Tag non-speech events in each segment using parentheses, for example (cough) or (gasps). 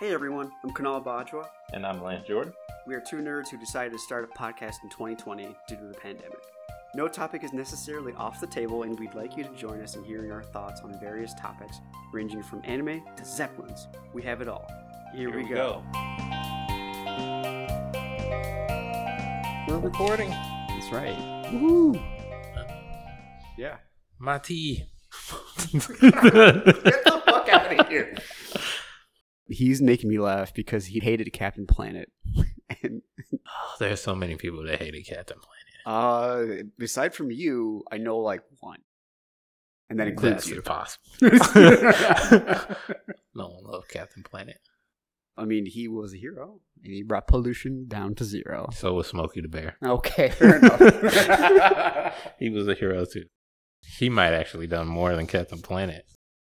Hey everyone, I'm Kunaal Bajwa. And I'm Lance Jordan. We are two nerds who decided to start a podcast in 2020 due to the pandemic. No topic is necessarily off the table, and we'd like you to join us in hearing our thoughts on various topics, ranging from anime to Zeppelins. We have it all. Here, we, go. We're recording. That's right. Woo! Yeah. My (laughs) tea. Get the fuck out of here. He's making me laugh because he hated Captain Planet. (laughs) and Oh, there's so many people that hated Captain Planet. uh aside from you, I know like one. And that includes That's you. impossible. (laughs) no one loved Captain Planet. I mean, he was a hero, and he brought pollution down to zero. So was Smokey the Bear. Okay, fair enough. (laughs) he was a hero too. He might actually done more than Captain Planet.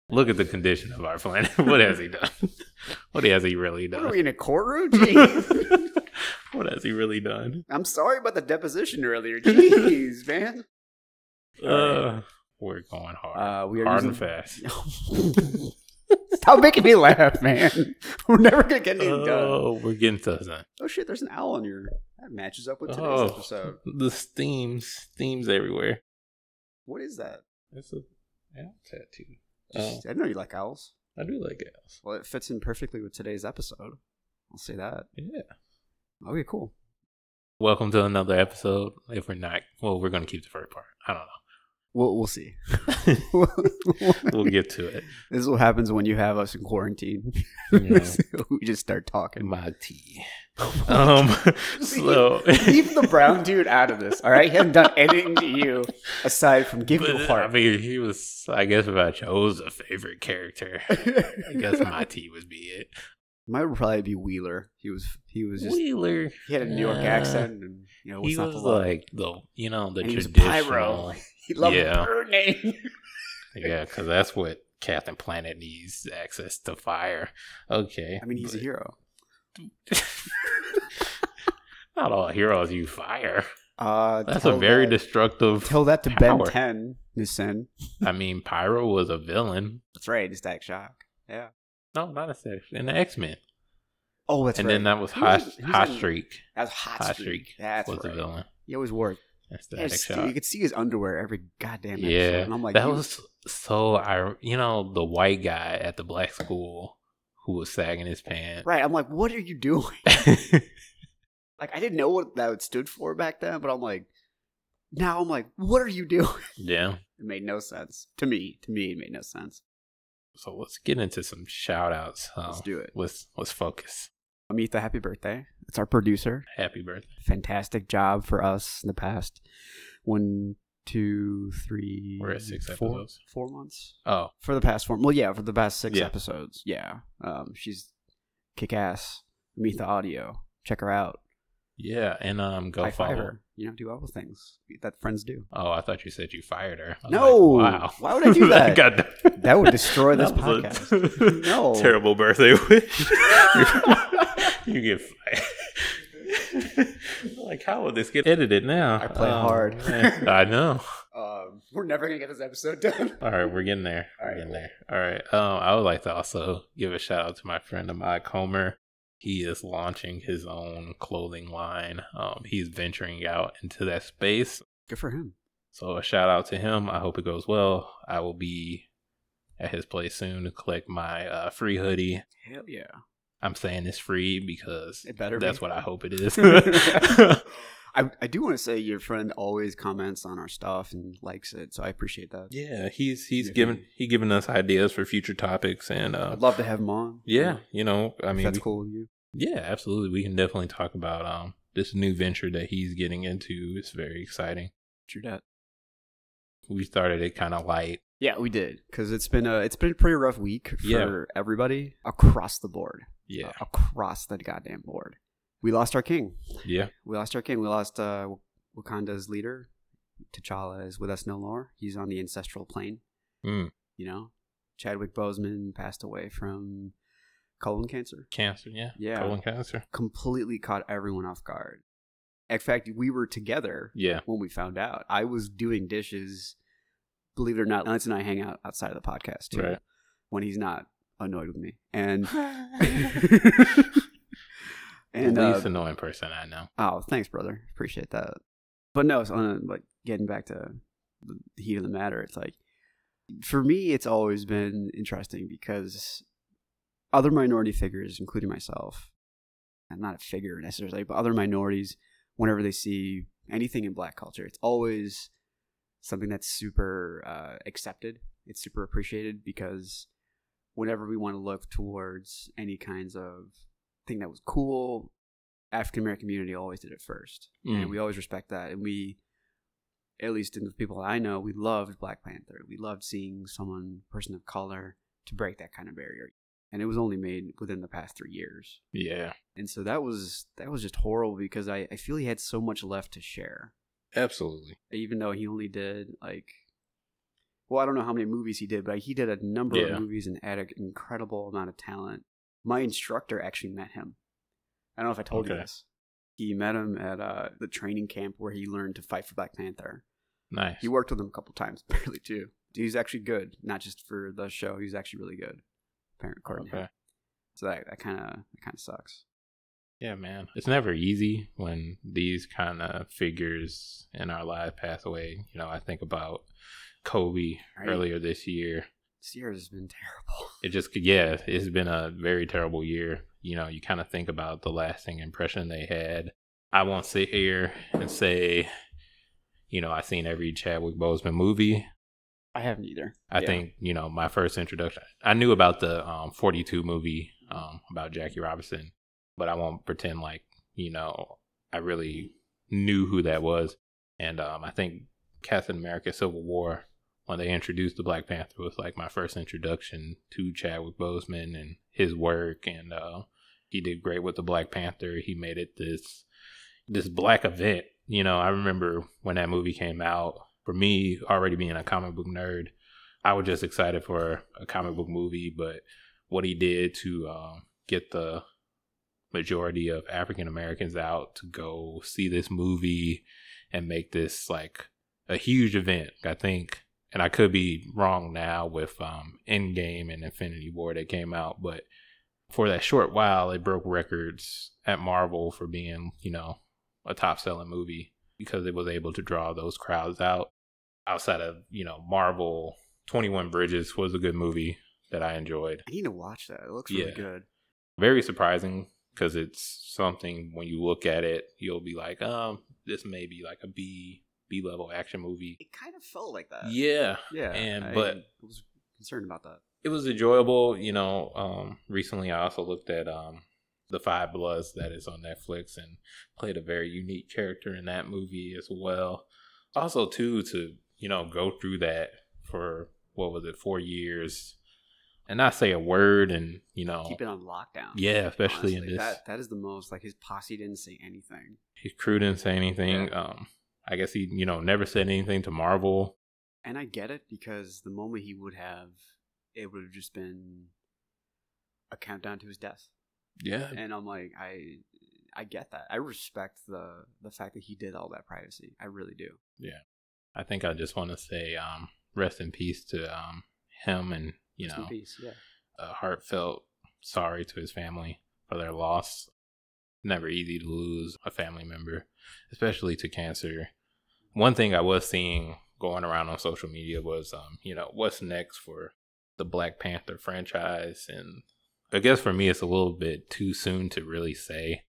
Look at the condition of our planet. (laughs) what has he done? (laughs) what has he really what done? are we in a courtroom? (laughs) Jeez. what has he really done? I'm sorry about the deposition earlier. Jeez, man. Uh, we're going hard. Uh, we are hard using- and fast. Stop making me laugh, man. We're never gonna get anything done. Oh, we're getting stuff done. Oh shit, there's an owl on your. That matches up with today's Oh, episode. the steams, themes everywhere. What is that? It's a owl tattoo. Just- Oh, I know you like owls. I do like owls. Well, it fits in perfectly with today's episode. I'll say that. Yeah. Okay, cool. Welcome to another episode. If we're not, well, we're gonna keep the first part. I don't We'll we'll see. (laughs) (laughs) we'll get to it. This is what happens when you have us in quarantine. Yeah. (laughs) we just start talking. MaTi. Um. So. Leave the brown dude out of this, all right? He hasn't done anything to you aside from giving you a But, heart. I mean, he was. I guess if I chose a favorite character, I guess MaTi would be it. Mine would probably be Wheeler. He was he was just Wheeler. he had a New York Yeah. accent, and you know what's He not was like the you know the And he was a traditional. He loved Yeah. burning. (laughs) Yeah, because that's what Captain Planet needs access to fire. Okay. I mean, he's a hero. (laughs) Not all heroes use fire. Uh, That's a very that, destructive. tell that to Ben. Ten, Nissen. I mean, Pyro was a villain. That's right. Static Shock. Yeah. No, not a sex. In the X Men. Oh, that's And right. And then that was Hot, was- Hot Streak. That's Hot, Hot Streak. That's was right. a villain. He always wore. That's Yeah, st- you could see his underwear every goddamn episode, Yeah, and I'm like, that was so. I, you know, the white guy at the black school who was sagging his pants. right. I'm like, what are you doing? (laughs) Like, I didn't know what that stood for back then, but I'm like, now I'm like, what are you doing? yeah. It made no sense to me. To me, it made no sense. So let's get into some shout outs. Huh? Let's do it. Let's let's focus. Amitha, happy birthday! It's our producer. Happy birthday. Fantastic job for us in the past one, two, three, We're at six four- episodes. four months. Oh, for the past four. Well, yeah, for the past six Yeah. episodes. Yeah, um, she's kick ass. Meet the audio. Check her out. yeah, and um, go High follow. her. You know, do all the things that friends do. Oh, I thought you said you fired her. I No! like, wow. Why would I do (laughs) that? God, That would destroy this (laughs) that was a podcast. (laughs) No. terrible birthday wish. you get fired. (laughs) like, how would this get edited now? I play Oh, hard. I know. (laughs) Um, we're never gonna get this episode done. All right, we're getting there. All we're right, getting there. All right. Um, I would like to also give a shout out to my friend Ahmad Comer. He is launching his own clothing line. Um, he's venturing out into that space. Good for him. So a shout out to him. I hope it goes well. I will be at his place soon to collect my uh, free hoodie. Hell yeah. I'm saying it's free because It better that's be. what I hope it is. (laughs) (laughs) I, I do want to say your friend always comments on our stuff and likes it, so I appreciate that. yeah, he's he's Yeah. given he given us ideas for future topics and uh, I'd love to have him on. yeah, you know, I mean, that's we- cool with you. Yeah, absolutely. We can definitely talk about um this new venture that he's getting into. It's very exciting. True that. We started it kind of light. Yeah, we did because it's been a it's been a pretty rough week for Yeah. everybody across the board. Yeah, across the goddamn board. We lost our king. yeah, We lost our king. We lost uh, Wakanda's leader. T'Challa is with us no more. He's on the ancestral plane. mm. You know, Chadwick Boseman passed away from colon cancer. cancer. Yeah, Yeah. colon cancer. Completely caught everyone off guard. In fact, we were together Yeah, when we found out. I was doing dishes. Believe it or not, Lance and I hang out outside of the podcast too. Right. When he's not annoyed with me, and (laughs) (laughs) the and least uh, annoying person I know. oh, thanks, brother, appreciate that. But no, so, uh, like getting back to the heat of the matter, it's like for me, it's always been interesting because other minority figures, including myself, I'm not a figure necessarily, but other minorities, whenever they see anything in black culture, it's always something that's super uh, accepted. It's super appreciated because whenever we want to look towards any kinds of thing that was cool, African American community always did it first, Mm. and we always respect that. And we, at least in the people I know, we loved Black Panther. We loved seeing someone, person of color, to break that kind of barrier. And it was only made within the past three years Yeah, and so that was that was just horrible because I, I feel he had so much left to share absolutely. even though he only did like well i don't know how many movies he did but he did a number Yeah. of movies and had an incredible amount of talent my instructor actually met him i don't know if i told you Okay. this he met him at uh, the training camp where he learned to fight for black panther Nice. he worked with him a couple times (laughs) apparently too he's actually good not just for the show he's actually really good apparently according. Okay. so that that kind of that kind of sucks Yeah, man. It's never easy when these kind of figures in our lives pass away. You know, I think about Kobe Right. earlier this year. this year has been terrible (laughs) It just, yeah, it's been a very terrible year. You know, you kind of think about the lasting impression they had. I won't sit here and say, you know, I've seen every Chadwick Boseman movie. I haven't either. I Yeah. think you know my first introduction. I knew about the um, 42 movie um, about Jackie Robinson, but I won't pretend like you know I really knew who that was. And um, I think Captain America: Civil War, when they introduced the Black Panther, was like my first introduction to Chadwick Boseman and his work. And uh, he did great with the Black Panther. He made it this this black event. You know, I remember when that movie came out. For me, already being a comic book nerd, I was just excited for a comic book movie, but what he did to um, get the majority of African Americans out to go see this movie and make this like a huge event. I think, and I could be wrong now with um, Endgame and Infinity War that came out, but for that short while, it broke records at Marvel for being, you know, a top selling movie because it was able to draw those crowds out outside of you know Marvel. Twenty One Bridges was a good movie that I enjoyed. I need to watch that. It looks really Yeah. good. Very surprising because it's something when you look at it, you'll be like, um, this may be like a B B level action movie. It kind of felt like that. Yeah, Yeah. and- I but- was concerned about that. it was enjoyable. You know, um, recently I also looked at um, the Five Bloods that is on Netflix and played a very unique character in that movie as well. Also, too, to you know go through that for what was it, four years, and not say a word, and you know, Keep it on lockdown. yeah, especially honestly. in this. That that is the most like his posse didn't say anything. his crew didn't say anything. Um, I guess he, you know, never said anything to Marvel. And I get it because the moment he would have it would have just been a countdown to his death. Yeah, And I'm like, I I get that. I respect the the fact that he did all that privacy. I really do. Yeah. I think I just want to say, um, rest in peace to um him, and you Rest know, peace. Yeah. a heartfelt sorry to his family for their loss. Never easy to lose a family member, especially to cancer. One thing I was seeing going around on social media was, um, you know, what's next for the Black Panther franchise, and I guess for me, it's a little bit too soon to really say.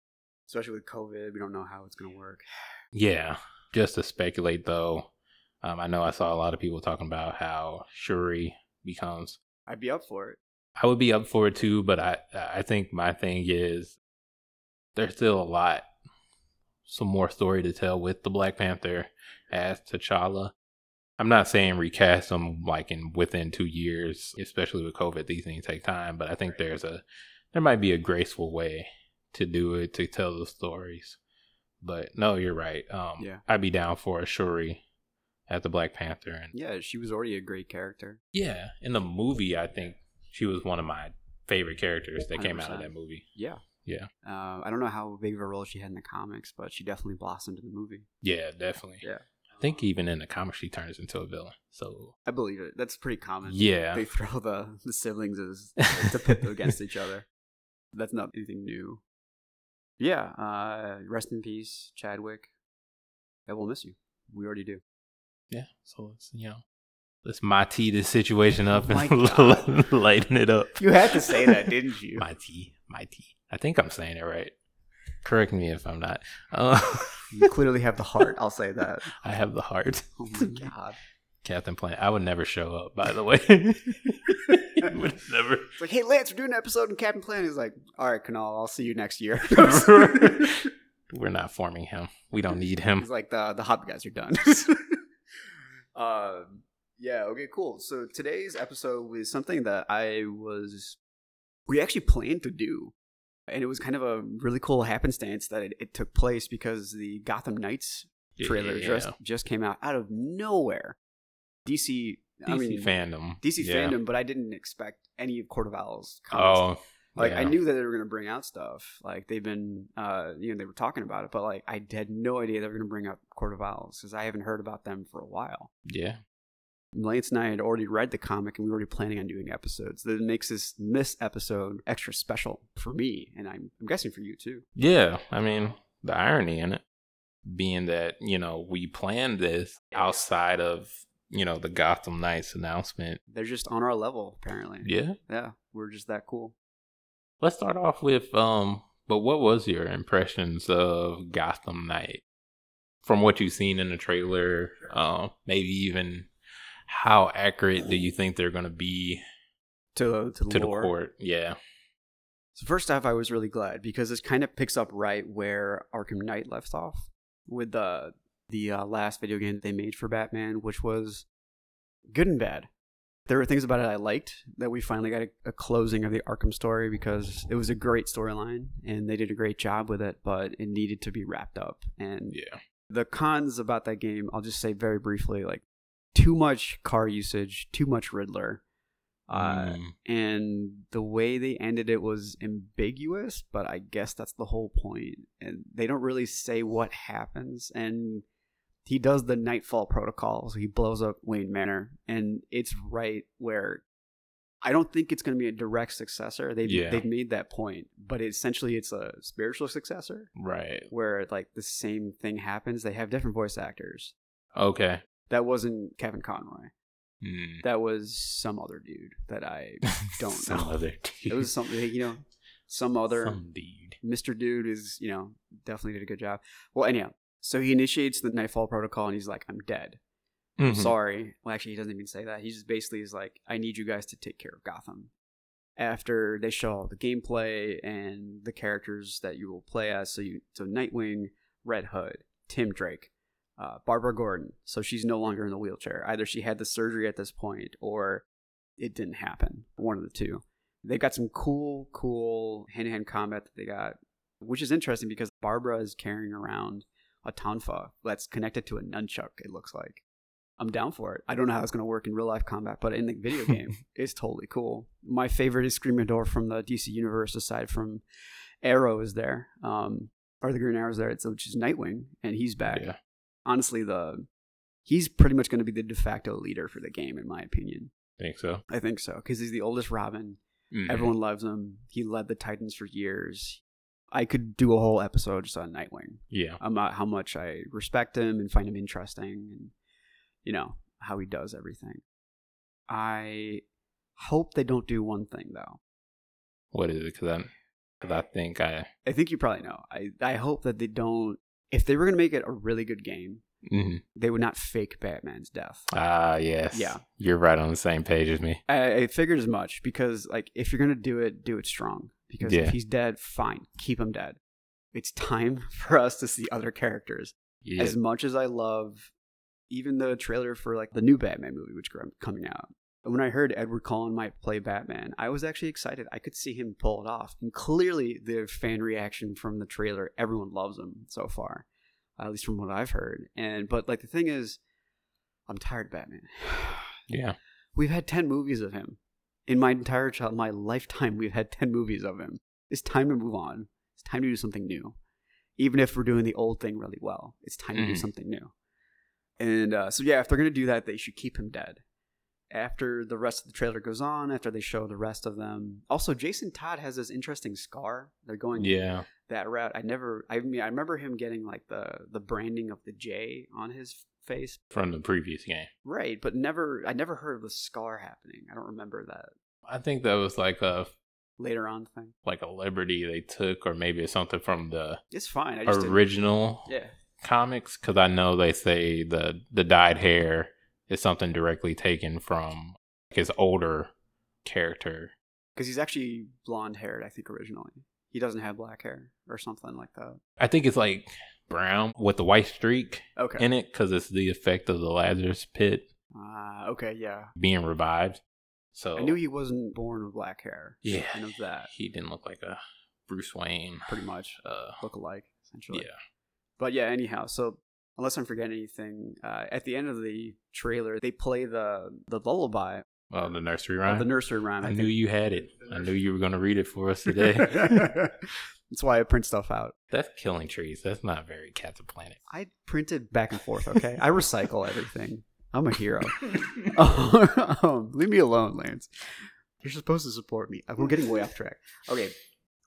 Especially with COVID, we don't know how it's gonna work. Yeah, just to speculate though, um, I know I saw a lot of people talking about how Shuri becomes I'd be up for it. I would be up for it too, but I I think my thing is there's still a lot, some more story to tell with the Black Panther as T'Challa. I'm not saying recast them like in within two years, especially with COVID. These things take time, but I think there's a there might be a graceful way to do it to tell the stories. But no, you're right. Um, Yeah. I'd be down for a Shuri at the Black Panther, and Yeah, she was already a great character. yeah, in the movie, I think she was one of my favorite characters that came out of that movie. Yeah. Yeah. Uh, I don't know how big of a role she had in the comics, but she definitely blossomed in the movie. Yeah, definitely. Yeah. I think even in the comic, she turns into a villain. So I believe it. That's pretty common. yeah, They throw the, the siblings as to pit them against each other. That's not anything new. Yeah, uh, rest in peace, Chadwick. I will miss you. We already do. yeah. So let's you know, let's MaTi this situation up Oh and (laughs) lighten it up. You had to say that, didn't (laughs) you? MaTi, my tea. I think I'm saying it right. Correct me if I'm not. Uh, You (laughs) clearly have the heart. I'll say that. I have the heart. Oh my god! Captain Planet. I would never show up. By the way, I (laughs) would never. It's like, hey Lance, we're doing an episode in Captain Planet. He's like, all right, Kunaal, I'll see you next year. (laughs) We're not forming him. We don't need him. He's like, the the Hobby guys are done. um, yeah. Okay. Cool. So today's episode was something that I was we actually planned to do, and it was kind of a really cool happenstance that it, it took place because the Gotham Knights trailer Yeah. just just came out out of nowhere. DC, I DC mean, fandom. DC Yeah. fandom, but I didn't expect any of Court of Owls. comics. Oh, like I knew that they were going to bring out stuff. Like they've been, uh, you know, they were talking about it, but like I had no idea they were going to bring up Court of Owls because I haven't heard about them for a while. Yeah. Lance and I had already read the comic and we were already planning on doing episodes. That makes this this episode extra special for me, and I'm, I'm guessing for you too. Yeah. I mean, the irony in it being that, you know, we planned this outside of, you know, the Gotham Knights announcement. They're just on our level, apparently. Yeah. yeah, we're just that cool. Let's start off with um but what was your impressions of Gotham Knight? From what you've seen in the trailer, um, maybe even how accurate do you think they're gonna be To to the, to the court? Yeah. So first off, I was really glad because this kind of picks up right where Arkham Knight left off with the the uh, last video game they made for Batman, which was good and bad. There were things about it I liked that we finally got a, a closing of the Arkham story because it was a great storyline and they did a great job with it, but it needed to be wrapped up. And Yeah. the cons about that game, I'll just say very briefly, like too much car usage, too much Riddler. Uh, Mm, and the way they ended it was ambiguous, but I guess that's the whole point. And they don't really say what happens. And he does the Knightfall protocol, so he blows up Wayne Manor, and it's right where I don't think it's going to be a direct successor. They've Yeah. they've made that point, but essentially it's a spiritual successor right. where like the same thing happens. They have different voice actors. Okay. That wasn't Kevin Conroy. Mm. That was some other dude that I (laughs) don't Some know. other It was something, you know, some other Some dude. Mr. Dude is, you know, definitely did a good job. Well, anyhow, so he initiates the Knightfall Protocol and he's like, I'm dead. I'm Mhm. sorry. Well, actually, he doesn't even say that. He just basically is like, I need you guys to take care of Gotham. After they show all the gameplay and the characters that you will play as, so you, so Nightwing, Red Hood, Tim Drake, uh, Barbara Gordon. So she's no longer in the wheelchair. Either she had the surgery at this point, or it didn't happen. One of the two. They've got some cool, cool hand-to-hand combat that they got, which is interesting because Barbara is carrying around a tonfa that's connected to a nunchuck. It looks like. I'm down for it. I don't know how it's going to work in real life combat, but in the video (laughs) game, it's totally cool. My favorite is Screamador from the DC universe, aside from Arrow is there, um, or the Green Arrow's there, it's, which is Nightwing, and he's back. Yeah. Honestly, the he's pretty much going to be the de facto leader for the game, in my opinion. Think so. I think so because he's the oldest Robin. Mhm. Everyone loves him. He led the Titans for years. I could do a whole episode just on Nightwing Yeah. about how much I respect him and find him interesting and you know how he does everything. I hope they don't do one thing though. What is it? Because I, I think I. I think you probably know. I I hope that they don't. If they were gonna make it a really good game, mhm. they would not fake Batman's death. Ah, yes. Yeah. You're right on the same page as me. I, I figured as much because like if you're gonna do it, do it strong. Because Yeah. if he's dead, fine, keep him dead. It's time (laughs) for us to see other characters. Yeah. as much as I love even the trailer for like the new Batman movie, which is coming out. When I heard Edward Cullen might play Batman, I was actually excited. I could see him pull it off, and clearly the fan reaction from the trailer, everyone loves him so far, at least from what I've heard. And but like the thing is, I'm tired of Batman. (sighs) yeah. We've had ten movies of him in my entire child, my lifetime. We've had ten movies of him. It's time to move on. It's time to do something new. Even if we're doing the old thing really well, it's time to do Mhm. something new. And uh, so yeah, if they're gonna do that, they should keep him dead. After the rest of the trailer goes on, after they show the rest of them. Also, Jason Todd has this interesting scar. They're going Yeah. that route. I never. I mean, I remember him getting like the the branding of the J on his face. From the previous game. Right, but never. I never heard of the scar happening. I don't remember that I think that was like a later on thing. like a liberty they took, or maybe it's something from the It's fine. I just didn't- original yeah. comics. Because I know they say the the dyed hair is something directly taken from his older character. because he's actually blonde haired. I think originally he doesn't have black hair or something like that. I think it's like brown with the white streak Okay. in it because it's the effect of the Lazarus pit uh, okay. Yeah. being revived. So I knew he wasn't born with black hair. Yeah. I know that he didn't look like a Bruce Wayne. pretty much Uh, look alike essentially. yeah. But yeah. Anyhow, so unless I'm forgetting anything, uh, at the end of the trailer they play the the lullaby Well, the nursery of rhyme. the nursery rhyme. I I knew you had it. I knew you were going to read it for us (laughs) today. That's why I print stuff out. That's killing trees. That's not very Captain Planet. I printed back and forth. Okay, I recycle everything. I'm a hero. (laughs) (laughs) um, leave me alone, Lance. You're supposed to support me. We're getting way off track. Okay.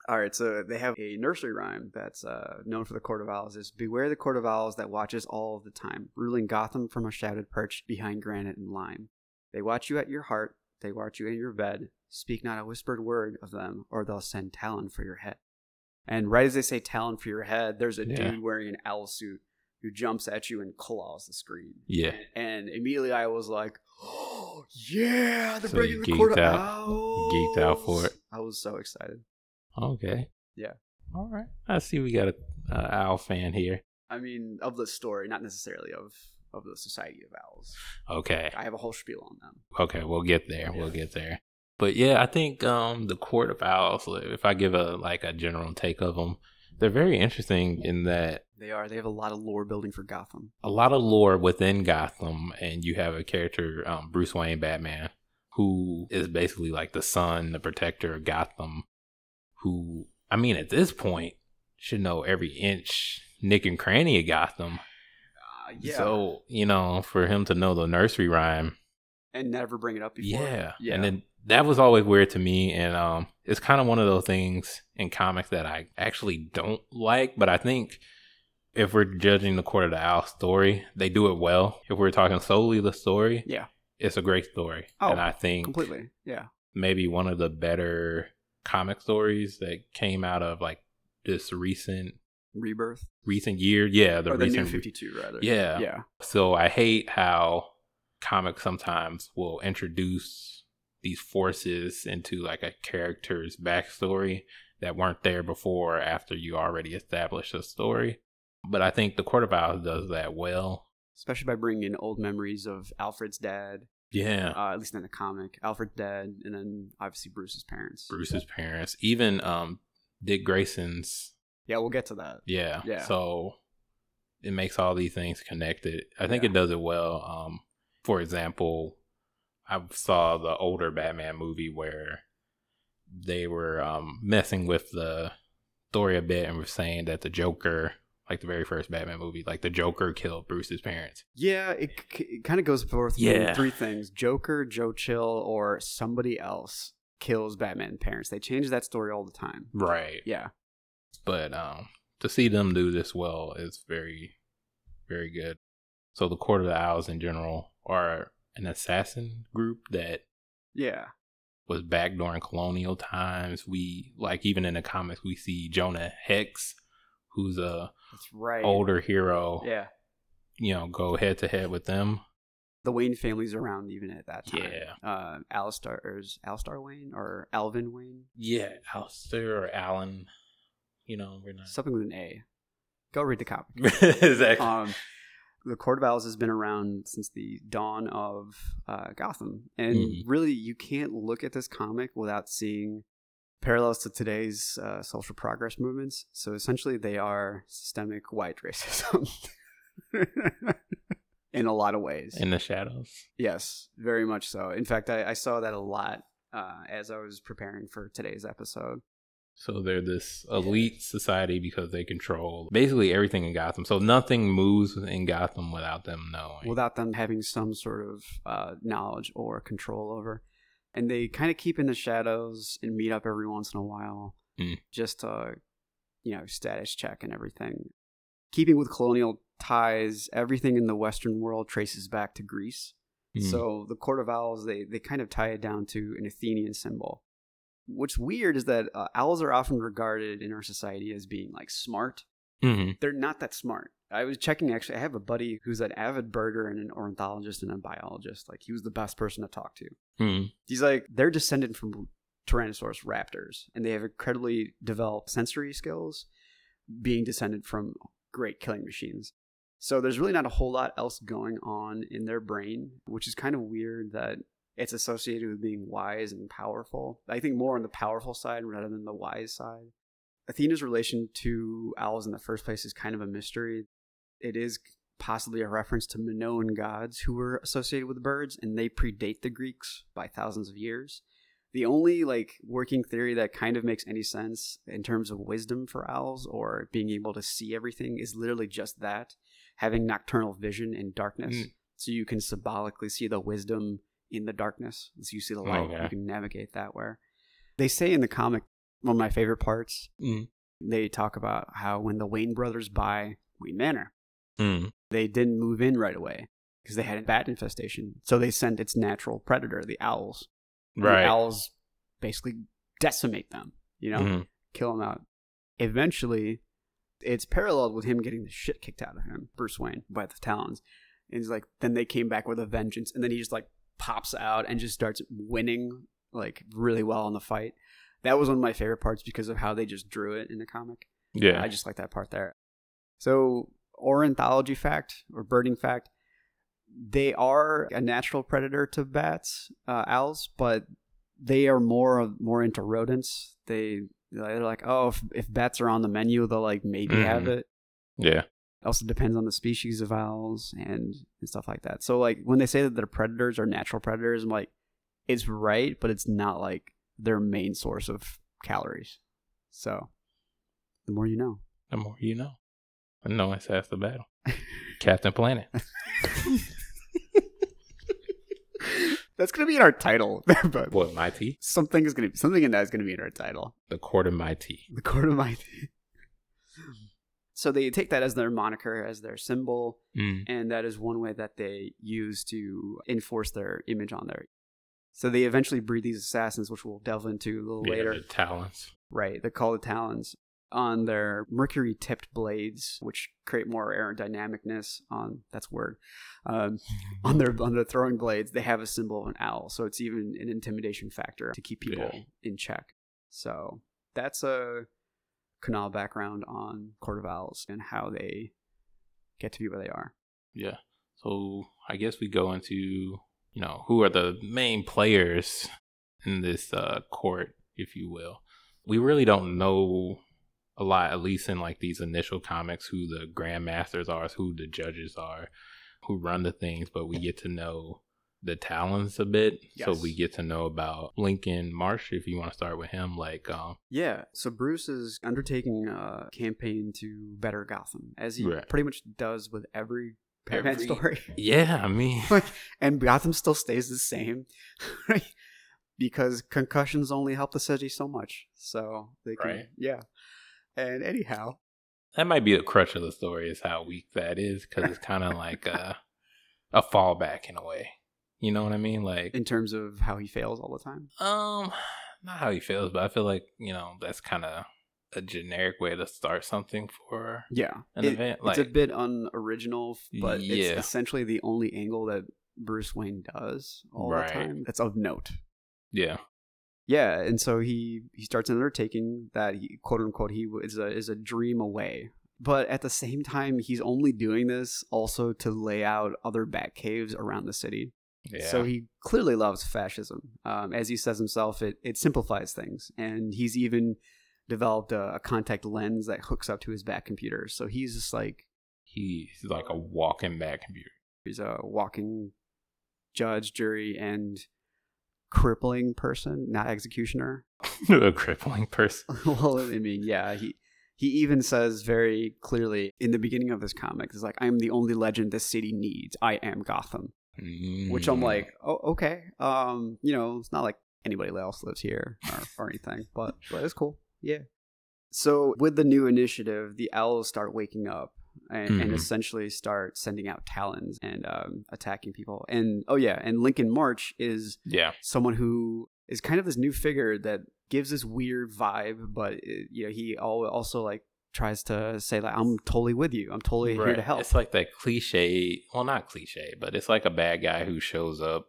All right, so they have a nursery rhyme that's uh, known for the Court of Owls. Is beware the Court of Owls that watches all of the time, ruling Gotham from a shadowed perch behind granite and lime. They watch you at your heart. They watch you in your bed. Speak not a whispered word of them, or they'll send Talon for your head. And right as they say Talon for your head, there's a Yeah. dude wearing an owl suit who jumps at you and claws the screen. Yeah. And immediately I was like, oh, yeah, they're So the Court out- Owls. geeked out for it. I was so excited. Okay. Yeah. All right. I see we got a uh, owl fan here. I mean, of the story, not necessarily of of the Society of Owls. Okay. I have a whole spiel on them. Okay, we'll get there. We'll get there. But yeah, I think um the Court of Owls. If I give a like a general take of them, they're very interesting in that They are. They have a lot of lore building for Gotham. a lot of lore within Gotham, and you have a character, um, Bruce Wayne, Batman, who is basically like the son, the protector of Gotham. Who, I mean, at this point, should know every inch, nick and cranny of Gotham. Uh, yeah. So you know, for him to know the nursery rhyme, and never bring it up before. yeah, Yeah. and then that was always weird to me, and um, it's kind of one of those things in comics that I actually don't like, but I think. If we're judging the Court of the Owl story, they do it well. If we're talking solely the story, yeah. it's a great story. Oh, and I think Completely. Yeah. maybe one of the better comic stories that came out of like this recent Rebirth. recent year. Yeah, the or the recent new 52, rather. Yeah. Yeah. So I hate how comics sometimes will introduce these forces into like a character's backstory that weren't there before or after you already established a story. But I think the Court of Owls does that well. Especially by bringing in old memories of Alfred's dad, Yeah. uh, at least in the comic. Alfred dead, and then obviously Bruce's parents. Bruce's parents, even um Dick Grayson's Yeah, we'll get to that. Yeah. Yeah. So it makes all these things connected. I think Yeah. it does it well. Um, for example, I saw the older Batman movie where they were um, messing with the story a bit and were saying that the Joker, like the very first Batman movie, like the Joker killed Bruce's parents. Yeah, it, it kind of goes forth Yeah. three things: Joker, Joe Chill, or somebody else kills Batman parents. They change that story all the time. Right. Yeah, But um, to see them do this well is very, very good. So the Court of the Owls in general are an assassin group that yeah, was back during colonial times. We like even in the comics we see Jonah Hex, who's a right. older hero. Yeah, You know, go head to head with them. the Wayne family's around even at that time. Yeah. uh, Alistar or is Alistar Wayne or Alvin Wayne, Yeah, Alistair or Alan. You know, we're not something with an A. Go read the comic. (laughs) exactly. um, the Court of Owls has been around since the dawn of uh, Gotham, and Mhm. really, you can't look at this comic without seeing parallels to today's uh, social progress movements. So essentially, they are systemic white (laughs) racism in a lot of ways. in the shadows. yes, very much so. In fact, I, I saw that a lot uh, as I was preparing for today's episode. So they're this elite society because they control basically everything in Gotham. So nothing moves in Gotham without them knowing. without them having some sort of uh, knowledge or control over. And they kind of keep in the shadows and meet up every once in a while, Mm. just to, you know, status check and everything. Keeping with colonial ties, everything in the Western world traces back to Greece. Mm. So the Court of Owls, they, they kind of tie it down to an Athenian symbol. What's weird is that uh, owls are often regarded in our society as being like smart, Mhm. they're not that smart. I was checking actually. I have a buddy who's an avid birder and an ornithologist and a biologist. Like he was the best person to talk to. Mhm. He's like they're descended from Tyrannosaurus raptors, and they have incredibly developed sensory skills, being descended from great killing machines. So there's really not a whole lot else going on in their brain, which is kind of weird that it's associated with being wise and powerful. I think more on the powerful side rather than the wise side. Athena's relation to owls in the first place is kind of a mystery. It is possibly a reference to Minoan gods who were associated with birds, and they predate the Greeks by thousands of years. The only like working theory that kind of makes any sense in terms of wisdom for owls or being able to see everything is literally just that, having nocturnal vision in darkness. Mm. So you can symbolically see the wisdom in the darkness. So you see the light, Okay. you can navigate that where. They say in the comic, one of my favorite parts, Mm. they talk about how when the Wayne brothers buy Wayne Manor, Mm. they didn't move in right away because they had a bat infestation. So they sent its natural predator, the owls. Right. The owls basically decimate them, you know, Mhm. kill them out. Eventually, it's paralleled with him getting the shit kicked out of him, Bruce Wayne, by the Talons. And he's like, then they came back with a vengeance, and then he just like pops out and just starts winning like really well in the fight. That was one of my favorite parts because of how they just drew it in the comic. Yeah. I just like that part there. So, ornithology fact or birding fact, they are a natural predator to bats, uh, owls, but they are more more into rodents. They they're like, oh, if, if bats are on the menu, they'll like maybe have Mhm. it. yeah. Also depends on the species of owls and, and stuff like that. So like when they say that they're predators or natural predators, I'm like, it's right, but it's not like their main source of calories. So the more you know. The more you know. And no one's half the battle. (laughs) Captain Planet. (laughs) That's gonna be in our title, (laughs) but What, MaTi? something is gonna something in that is gonna be in our title. The court of MaTi. The court of might. so they take that as their moniker, as their symbol, Mm. and that is one way that they use to enforce their image on there. So they eventually breed these assassins, which we'll delve into a little Yeah, later. the Talons. Right, they're called the Talons on their mercury tipped blades, which create more aerodynamicness on that's word. Um, (laughs) on their on their throwing blades, they have a symbol of an owl, so it's even an intimidation factor to keep people Yeah. in check. So that's a canal background on Court of Owls and how they get to be where they are. Yeah. So I guess we go into, you know, who are the main players in this uh, court, if you will. We really don't know a lot, at least in like these initial comics, who the grandmasters are, who the judges are, who run the things, but we get to know the Talons a bit. So we get to know about Lincoln March, if you want to start with him, like um Yeah, so Bruce is undertaking a campaign to better Gotham, as he Right. pretty much does with every Batman Every- story. (laughs) Yeah, I mean (laughs) like, and Gotham still stays the same, (laughs) right? Because concussions only help the city so much. So they can, Right. yeah. And anyhow, that might be the crutch of the story is how weak that is because it's kind of like a, a fallback in a way you know what i mean like in terms of how he fails all the time, um not how he fails, but i feel like you know that's kind of a generic way to start something for yeah, an It- event it's a bit unoriginal, but Yeah. it's essentially the only angle that Bruce Wayne does all Right. the time. That's of note. yeah Yeah, and so he he starts an undertaking that he quote unquote he is a is a dream away. But at the same time, he's only doing this also to lay out other bat caves around the city. yeah So he clearly loves fascism. Um, as he says himself, it it simplifies things, and he's even developed a, a contact lens that hooks up to his Batcomputer. So he's just like he's like a walking Batcomputer he's a walking judge, jury, and crippling person, not executioner. (laughs) (laughs) a crippling person. well, I mean, yeah, he he even says very clearly in the beginning of this comic, "Is like I am the only legend this city needs. I am Gotham." Which I'm Mm. like, oh, okay. Um, you know, it's not like anybody else lives here or, or anything, but but it's cool. Yeah. So with the new initiative, the owls start waking up and, and Mhm. essentially start sending out talons and um, attacking people. And oh yeah, and Lincoln March is yeah, someone who is kind of this new figure that gives this weird vibe, but uh, you know he al- also like tries to say like I'm totally with you. I'm totally here to help. It's like that cliche. Well, not cliche, but it's like a bad guy who shows up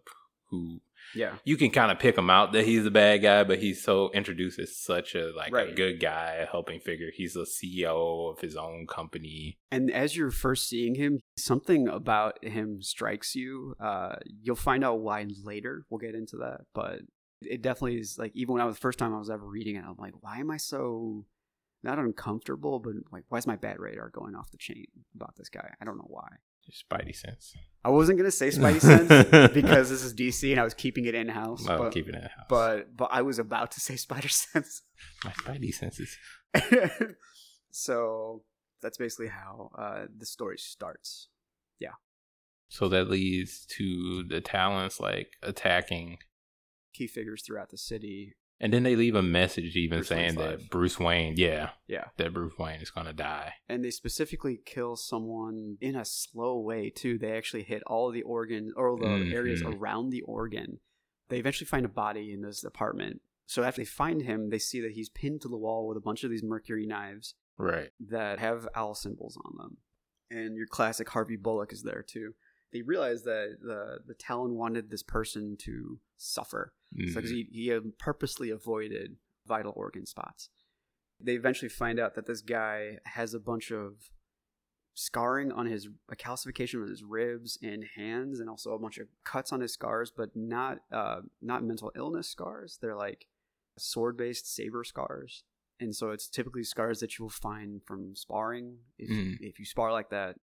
who yeah. you can kind of pick him out that he's a bad guy, but he's so introduced as such a like a good guy, a helping figure. He's a CEO of his own company. And as you're first seeing him, something about him strikes you. Uh, you'll find out why later. We'll get into that, but it definitely is like even when I was the first time I was ever reading it, I'm like, why am I so not uncomfortable, but like, why is my bad radar going off the chain about this guy? I don't know why. Spidey sense. I wasn't gonna say Spidey (laughs) sense because this is DC and I was keeping it in house, Oh, but, keeping it in house. but but I was about to say Spider (laughs) Sense. my Spidey senses. (laughs) so that's basically how uh, the story starts. Yeah. So that leads to the Talons like attacking, Key figures throughout the city. And then they leave a message even Bruce saying that life. Bruce Wayne, yeah, Yeah. that Bruce Wayne is gonna die. And they specifically kill someone in a slow way too. They actually hit all the organ or the areas Mhm. around the organ. They eventually find a body in this apartment. So after they find him, they see that he's pinned to the wall with a bunch of these mercury knives Right. that have owl symbols on them. And your classic Harvey Bullock is there too. They realized that the the Talon wanted this person to suffer. So Mhm. he, he um, purposely avoided vital organ spots. They eventually find out that this guy has a bunch of scarring on his a calcification on his ribs and hands, and also a bunch of cuts on his scars, but not uh, not mental illness scars. They're like sword based saber scars, and so it's typically scars that you will find from sparring. If Mm. if you spar like that,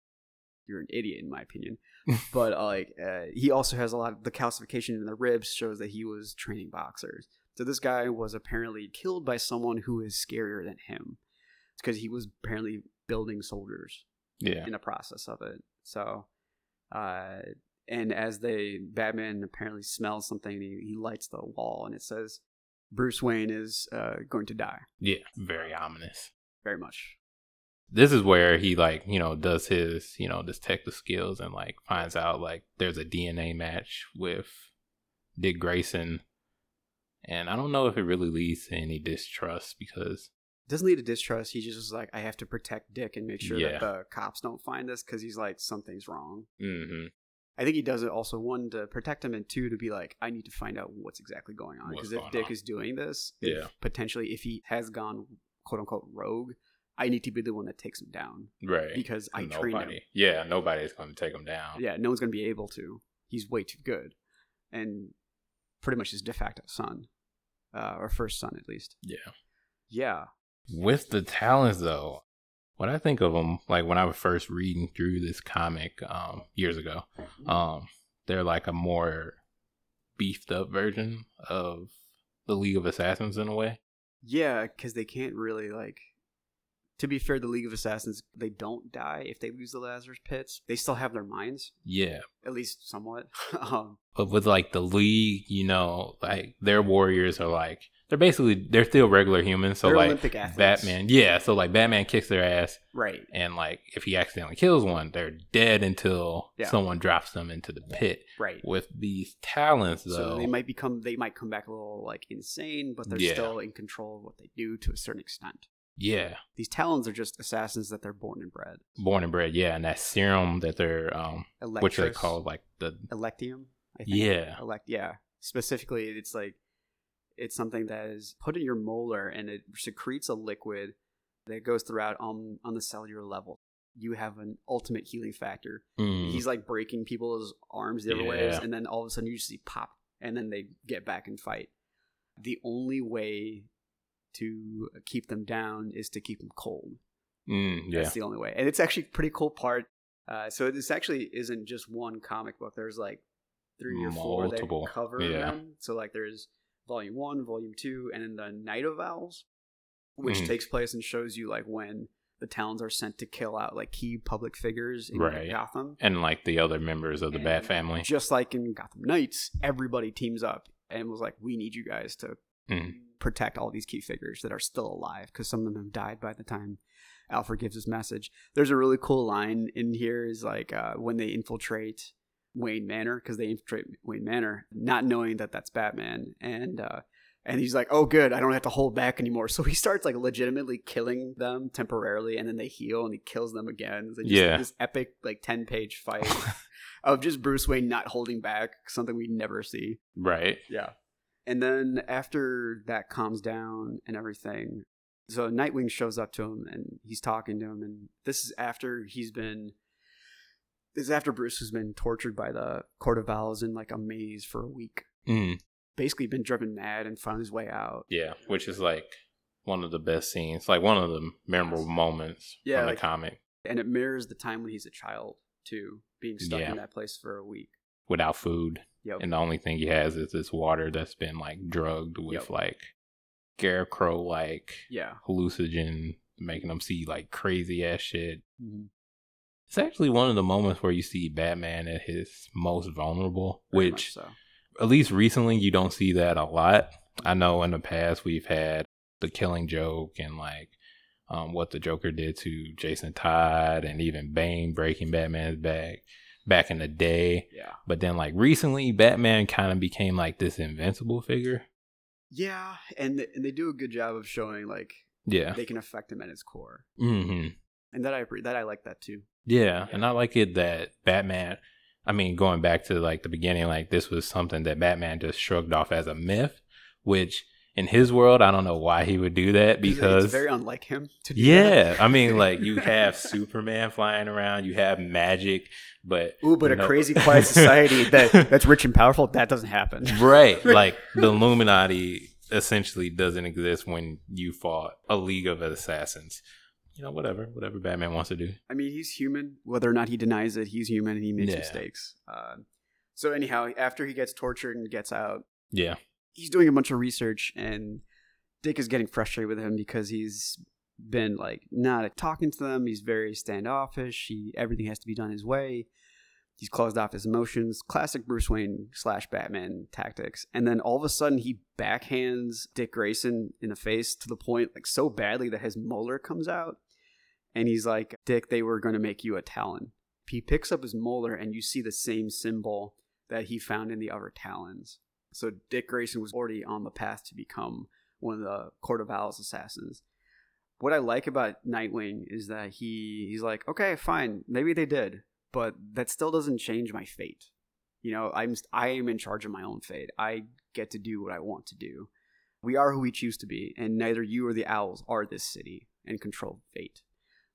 you're an idiot in my opinion. (laughs) but uh, like uh, he also has a lot of the calcification in the ribs shows that he was training boxers. So this guy was apparently killed by someone who is scarier than him because he was apparently building soldiers Yeah. in the process of it. So, uh, and as they Batman apparently smells something, he, he lights the wall and it says Bruce Wayne is uh, going to die. Yeah. Very ominous. Very much. This is where he like, you know, does his, you know, detective skills and like finds out like there's a DNA match with Dick Grayson. And I don't know if it really leads to any distrust because it doesn't lead to distrust. He just was like, I have to protect Dick and make sure Yeah. that the cops don't find us because he's like something's wrong. mhm, I think he does it also one to protect him and two to be like, I need to find out what's exactly going on because if Dick on. is doing this, if Yeah. potentially if he has gone quote unquote rogue, I need to be the one that takes him down right. because I trained him. nobody. Yeah, nobody's going to take him down. Yeah, no one's going to be able to. He's way too good, and pretty much his de facto son, uh, or first son at least. Yeah. Yeah, With the Talons though, what I think of them, like when I was first reading through this comic um, years ago, um, they're like a more beefed up version of the League of Assassins in a way. yeah, because they can't really like. To be fair, the League of Assassins they don't die if they lose the Lazarus pits. They still have their minds, Yeah. at least somewhat. (laughs) um, But with like the League, you know, like their warriors are like they're basically they're still regular humans. So like Olympic athletes. Batman, yeah. So like Batman kicks their ass, right. and like if he accidentally kills one, they're dead until Yeah. someone drops them into the pit. Right. With these Talons, though, So they might become they might come back a little like insane, but they're Yeah. still in control of what they do to a certain extent. Yeah, These Talons are just assassins that they're born and bred. born and bred, yeah, and that serum that they're um, which they call like the Electrum. I think. yeah, Elect. Yeah. Specifically, it's like it's something that is put in your molar and it secretes a liquid that goes throughout on on the cellular level. You have an ultimate healing factor. Mm, He's like breaking people's arms the other ways, Yeah. and then all of a sudden you just see pop, and then they get back and fight. The only way to keep them down is to keep them cold. mm, yeah, That's the only way, and it's actually a pretty cool part. Uh, so this actually isn't just one comic book. There's like three or four Multiple, that cover yeah. them. So like there's Volume One, Volume Two, and then the Night of Owls, which Mhm. takes place and shows you like when the Talons are sent to kill out like key public figures in Right. Gotham. And like the other members of the Bat family. Just like in Gotham Knights, everybody teams up and was like, "We need you guys to Mhm. Protect all these key figures that are still alive because some of them have died by the time Alfred gives his message." There's a really cool line in here is like uh, when they infiltrate Wayne Manor because they infiltrate Wayne Manor, not knowing that that's Batman, and uh, and he's like, "Oh, good, I don't have to hold back anymore." (laughs) So he starts like legitimately killing them temporarily, and then they heal, and he kills them again. It's just Yeah. this epic like ten page fight (laughs) of just Bruce Wayne not holding back, something we never see. Right. Yeah. And then after that calms down and everything, so Nightwing shows up to him and he's talking to him, and this is after he's been. This is after Bruce has been tortured by the Court of Owls in like a maze for a week. Mm. Basically, been driven mad and found his way out. Yeah. Which is like one of the best scenes, like one of the memorable moments Yeah, from like- the comic And it mirrors the time when he's a child, too, being stuck Yeah. in that place for a week. without food. Yep. And the only thing he has is this water that's been like drugged with Yep. like scarecrow like yeah. hallucinogen, making him see like crazy ass shit. Mhm. It's actually one of the moments where you see Batman at his most vulnerable, Very which so. at least recently you don't see that a lot. I know in the past we've had the killing joke and like um, what the Joker did to Jason Todd and even Bane breaking Batman's back back in the day. Yeah. But then like recently Batman kind of became like this invincible figure. Yeah, and th- and they do a good job of showing like Yeah. they can affect him at his core, hmm and that I that I like that too. Yeah, and I like it that Batman. I mean, going back to like the beginning, like this was something that Batman just shrugged off as a myth, which in his world, I don't know why he would do that because it's very unlike him to do yeah, that. I mean, (laughs) like you have Superman flying around, you have magic, but Ooh, but a no- crazy quiet (laughs) society that that's rich and powerful that doesn't happen. right, (laughs) like the Illuminati essentially doesn't exist when you fought a League of Assassins. You know, whatever, whatever Batman wants to do. I mean, he's human. Whether or not he denies it, he's human and he makes Yeah. mistakes. Uh, so anyhow, after he gets tortured and gets out, Yeah, he's doing a bunch of research, and Dick is getting frustrated with him because he's been like not talking to them. He's very standoffish. He everything has to be done his way. He's closed off his emotions. Classic Bruce Wayne slash Batman tactics. And then all of a sudden, he backhands Dick Grayson in the face to the point like so badly that his molar comes out. And he's like, "Dick, they were going to make you a Talon." He picks up his molar, and you see the same symbol that he found in the other Talons. So Dick Grayson was already on the path to become one of the Court of Owls assassins. What I like about Nightwing is that he he's like, okay, fine, maybe they did, but that still doesn't change my fate. You know, I'm I am in charge of my own fate. I get to do what I want to do. We are who we choose to be, and neither you or the owls are this city and control fate,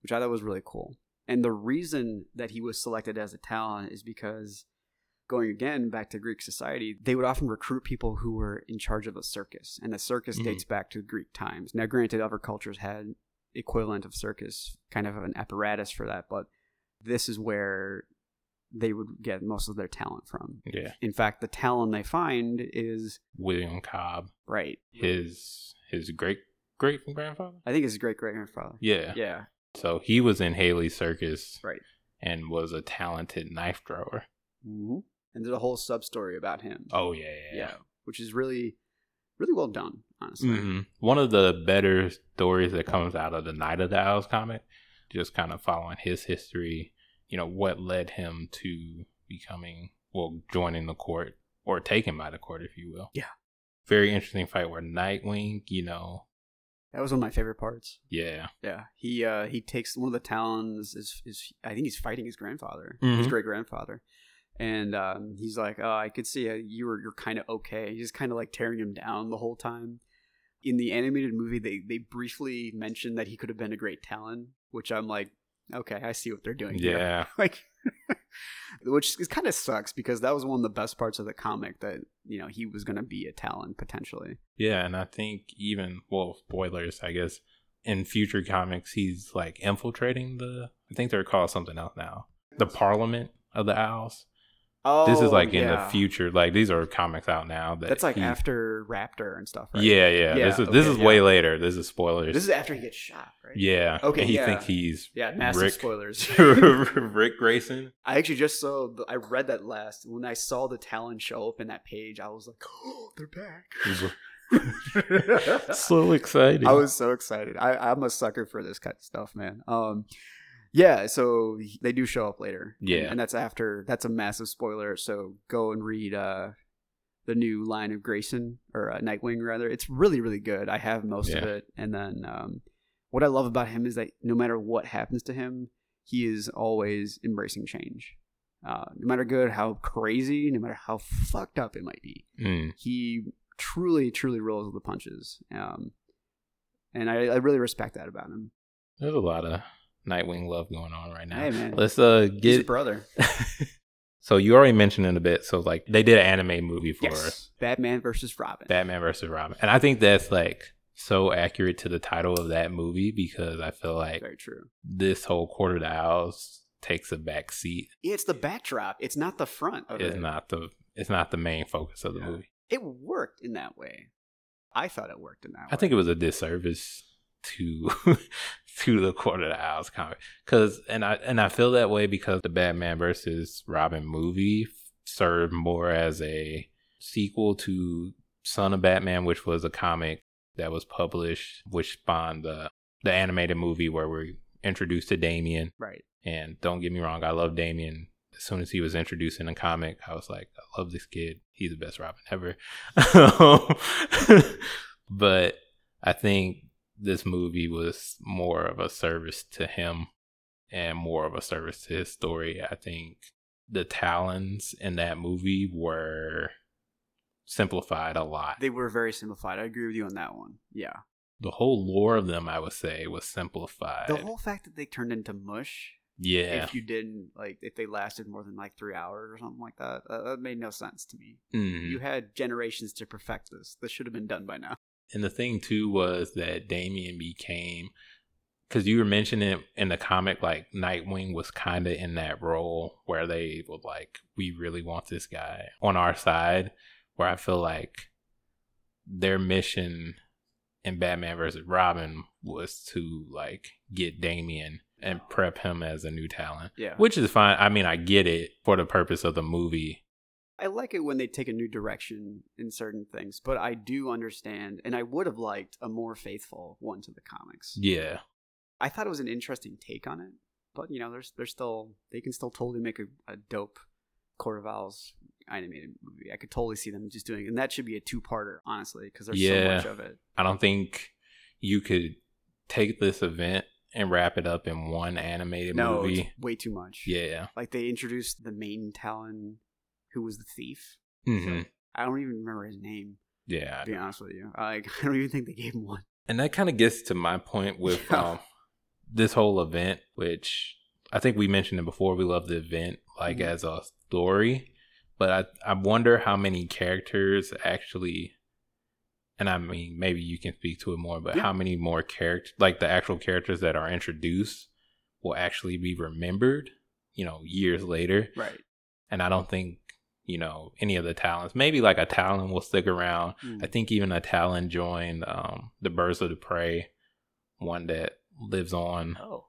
which I thought was really cool. And the reason that he was selected as a Talon is because going again back to Greek society, they would often recruit people who were in charge of a circus, and the circus Mhm. dates back to Greek times. Now, granted, other cultures had equivalent of circus, kind of an apparatus for that, but this is where they would get most of their talent from. yeah. In fact, the talent they find is William Cobb, right. his his great great grandfather. I think it's his great great grandfather. Yeah. Yeah, So he was in Haly's circus, right. and was a talented knife thrower. Mm-hmm. And there's a whole sub story about him. Oh yeah, yeah. yeah, which is really, really well done, honestly. hmm One of the better stories that comes out of the Night of the Owls comic, just kind of following his history. You know what led him to becoming, well, joining the court or taken by the court, if you will. Yeah. Very interesting fight where Nightwing, you know, That was one of my favorite parts. yeah, Yeah, he uh, he takes one of the talons. Is is I think he's fighting his grandfather, his Mhm. great grandfather, and um, he's like, "Oh, I could see uh, you were you're kind of okay." He's kind of like tearing him down the whole time. In the animated movie, they they briefly mentioned that he could have been a great talon, which I'm like, okay, I see what they're doing. here." yeah, (laughs) like, (laughs) which is kind of sucks because that was one of the best parts of the comic that you know he was going to be a talon potentially. yeah. And I think even, well, spoilers, I guess, in future comics, he's like infiltrating the. I think they're called something else now. The Parliament of the Owls. Oh, this is like in yeah. the future. Like these are comics out now. That That's like he- after Raptor and stuff, right? Yeah, yeah. Yeah, This is this is yeah. way later. This is spoilers. This is after he gets shot, right? yeah. Okay, And he yeah. thinks he's Yeah, massive Ric. spoilers. (laughs) (laughs) Ric Grayson. I actually just saw. The, I read that last when I saw the Talon show up in that page. I was like, "Oh, (gasps) they're back!" (laughs) so excited. I was so excited. I, I'm a sucker for this kind of stuff, man. Um, yeah. So they do show up later. Yeah. and, and that's after. That's a massive spoiler. So go and read uh, the new line of Grayson or uh, Nightwing rather. It's really really good. I have most of it, and then um, what I love about him is that no matter what happens to him, he is always embracing change. Uh, no matter good, how crazy, no matter how fucked up it might be, Mm. he truly, truly rolls with the punches. Um, and I, I really respect that about him. There's a lot of Nightwing love going on right now. Hey, man. Let's uh He's get. brother. (laughs) so you already mentioned it a bit. So like they did an anime movie for Yes. Batman versus Robin. Batman versus Robin, and I think that's like so accurate to the title of that movie because I feel like Very true. this whole Quarter to takes a back seat. Yeah, it's the backdrop. It's not the front of It's it. not the it's not the main focus of the Yeah. movie. It worked in that way. I thought it worked in that way. I think it was a disservice to (laughs) to the Court of the Owls comic because and I and I feel that way because the Batman versus Robin movie served more as a sequel to Son of Batman, which was a comic that was published, which spawned the the animated movie where we're introduced to Damien. right. And don't get me wrong, I love Damien. As soon as he was introduced in a comic, I was like, I love this kid. He's the best Robin ever. (laughs) (laughs) but I think this movie was more of a service to him and more of a service to his story. I think the Talons in that movie were simplified a lot. They were very simplified. I agree with you on that one. Yeah. the whole lore of them, I would say, was simplified. The whole fact that they turned into mush yeah. if you didn't like if they lasted more than like three hours or something like that uh, that made no sense to me Mhm. you had generations to perfect this this should have been done by now And the thing too was that Damien became because you were mentioning in the comic, like Nightwing was kind of in that role where they were like, we really want this guy on our side. Where I feel like their mission in Batman versus Robin was to like get Damien and prep him as a new Talon, yeah which is fine. I mean, I get it for the purpose of the movie. I like it when they take a new direction in certain things but i do understand and i would have liked a more faithful one to the comics Yeah, i thought it was an interesting take on it but you know there's there's still they can still totally make a, a dope Owls animated movie i could totally see them just doing and that should be a two-parter honestly because there's Yeah. so much of it I don't think you could take this event and wrap it up in one animated no movie. it's way too much Yeah. like they introduced the main Talon who was the thief. hmm I don't even remember his name, Yeah. to be honest with you. Like (laughs) I don't even think they gave him one. And that kind of gets to my point with Yeah. um, this whole event, which I think we mentioned it before. We love the event like Mhm. as a story, but I I wonder how many characters actually. And I mean, maybe you can speak to it more, but Yeah. how many more characters, like the actual characters that are introduced, will actually be remembered, you know, years later? Right. and I don't think you know any of the Talons. Maybe like a Talon will stick around. Hmm. I think even a Talon joined um, the Birds of the Prey, one that lives on, Oh.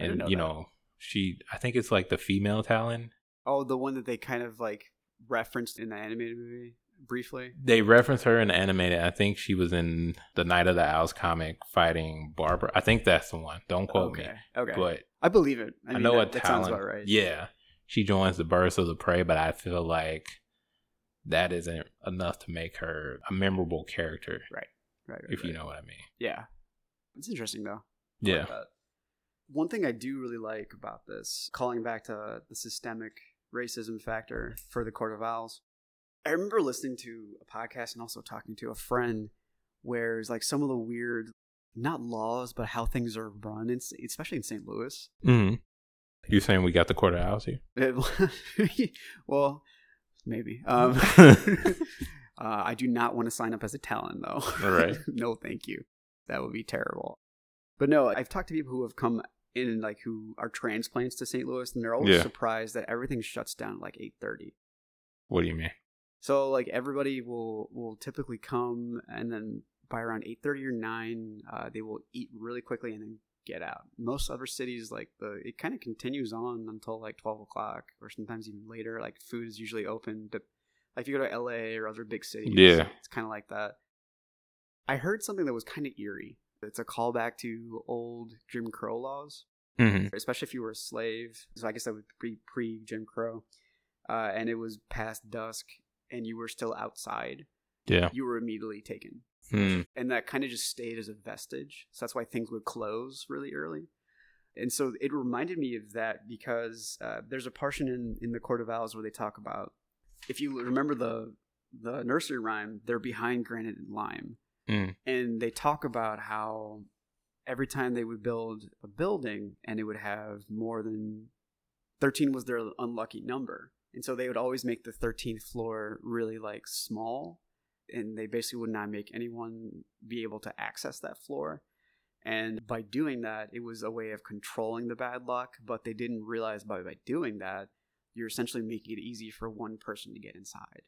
I and know you that. know she. I think it's like the female Talon. Oh, the one that they kind of like referenced in the animated movie briefly. They reference her in the animated. I think she was in the Night of the Owls comic fighting Barbara. I think that's the one. Don't quote okay. me, Okay. but I believe it. I, I, mean, know that, a that Talon. sounds about right. Yeah, she joins the Birds of the Prey, but I feel like that isn't enough to make her a memorable character. Right. right if you know what I mean. Yeah. It's interesting though. I Yeah. like. One thing I do really like about this, calling back to the systemic racism factor for the Court of Owls, I remember listening to a podcast and also talking to a friend where it's like some of the weird, not laws, but how things are run, in, especially in St. Louis. Mm-hmm. You saying we got the Court of Owls here? (laughs) well, maybe. Um, (laughs) (laughs) uh, I do not want to sign up as a Talon, though. All right. no, thank you. That would be terrible. But no, I've talked to people who have come in like who are transplants to St. Louis, and they're always Yeah. surprised that everything shuts down at like eight thirty. What do you mean? So like everybody will will typically come, and then by around eight thirty or nine, uh, they will eat really quickly and then get out. Most other cities, like the it kind of continues on until like twelve o'clock, or sometimes even later. Like food is usually open. To, like if you go to L.A. or other big cities, Yeah. it's kind of like that. I heard something that was kind of eerie. It's a callback to old Jim Crow laws mm-hmm. especially if you were a slave. So I guess that would be pre Jim Crow, uh, and it was past dusk, and you were still outside. Yeah. You were immediately taken, Hmm. and that kind of just stayed as a vestige. So that's why things would close really early. And so it reminded me of that because uh, there's a portion in, in the Court of Owls where they talk about if you remember the the nursery rhyme, they're behind granite and lime Mm. and they talk about how every time they would build a building and it would have more than 13 was their unlucky number and so they would always make the 13th floor really like small and they basically would not make anyone be able to access that floor and by doing that it was a way of controlling the bad luck but they didn't realize by, by doing that you're essentially making it easy for one person to get inside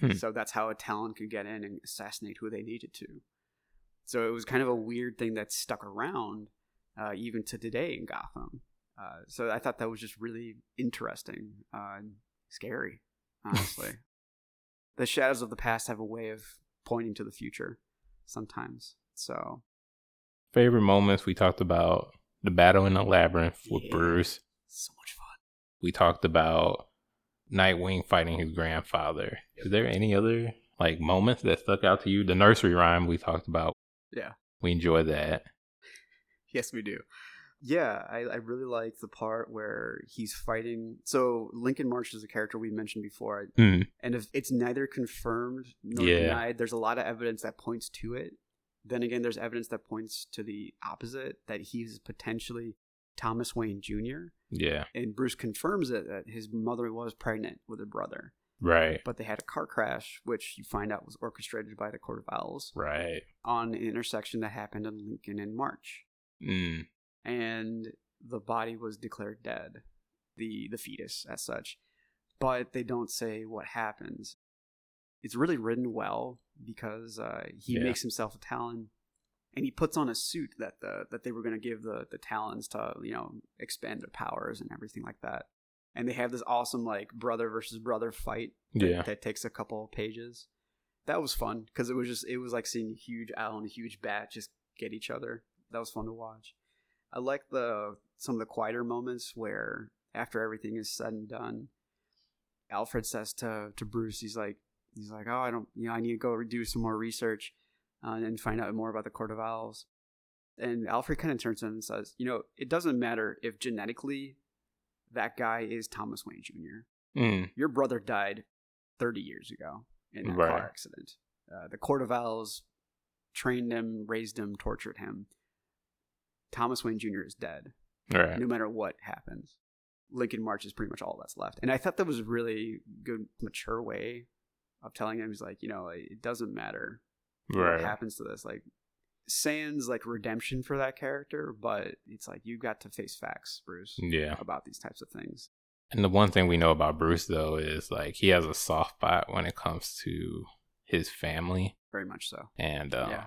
Hmm. so that's how a talon could get in and assassinate who they needed to. So it was kind of a weird thing that stuck around uh, even to today in Gotham. Uh, so I thought that was just really interesting, uh, and scary, honestly. (laughs) the shadows of the past have a way of pointing to the future sometimes. So Favorite moments we talked about the battle in the labyrinth with Yeah. Bruce. so much fun. We talked about Nightwing fighting his grandfather. Is there any other like moments that stuck out to you? The nursery rhyme we talked about. Yeah. We enjoyed that. (laughs) Yes, we do. Yeah, I, I really like the part where he's fighting. So Lincoln March is a character we mentioned before. Hmm. and if it's neither confirmed nor Yeah. denied there's a lot of evidence that points to it then again there's evidence that points to the opposite that he's potentially thomas wayne jr Yeah. and bruce confirms it that his mother was pregnant with a brother Right. but they had a car crash which you find out was orchestrated by the court of owls Right. on an intersection that happened in lincoln in march Mm. And the body was declared dead the the fetus as such. But they don't say what happens. It's really written well because uh, he Yeah. makes himself a talon and he puts on a suit that the that they were going to give the the talons to you know expand their powers and everything like that. And they have this awesome like brother versus brother fight that, Yeah. that takes a couple of pages. That was fun because it was just it was like seeing a huge owl and a huge bat just get each other. That was fun to watch I like the some of the quieter moments where after everything is said and done, Alfred says to to Bruce, he's like he's like, oh, I don't, you know, I need to go do some more research uh, and find out more about the Court of Owls. And Alfred kind of turns to him and says, you know, it doesn't matter if genetically that guy is Thomas Wayne Jr. Mm. Your brother died 30 years ago in a Right. car accident. Uh, the Court of Owls trained him, raised him, tortured him. Thomas Wayne Jr. is dead Right. no matter what happens. Lincoln March is pretty much all that's left. And I thought that was a really good, mature way of telling him, he's like, you know, it doesn't matter what happens to this. Like, sans like redemption for that character, but it's like you got to face facts, Bruce, Yeah. about these types of things. And the one thing we know about Bruce though is like he has a soft spot when it comes to his family Very much so. and uh, Yeah.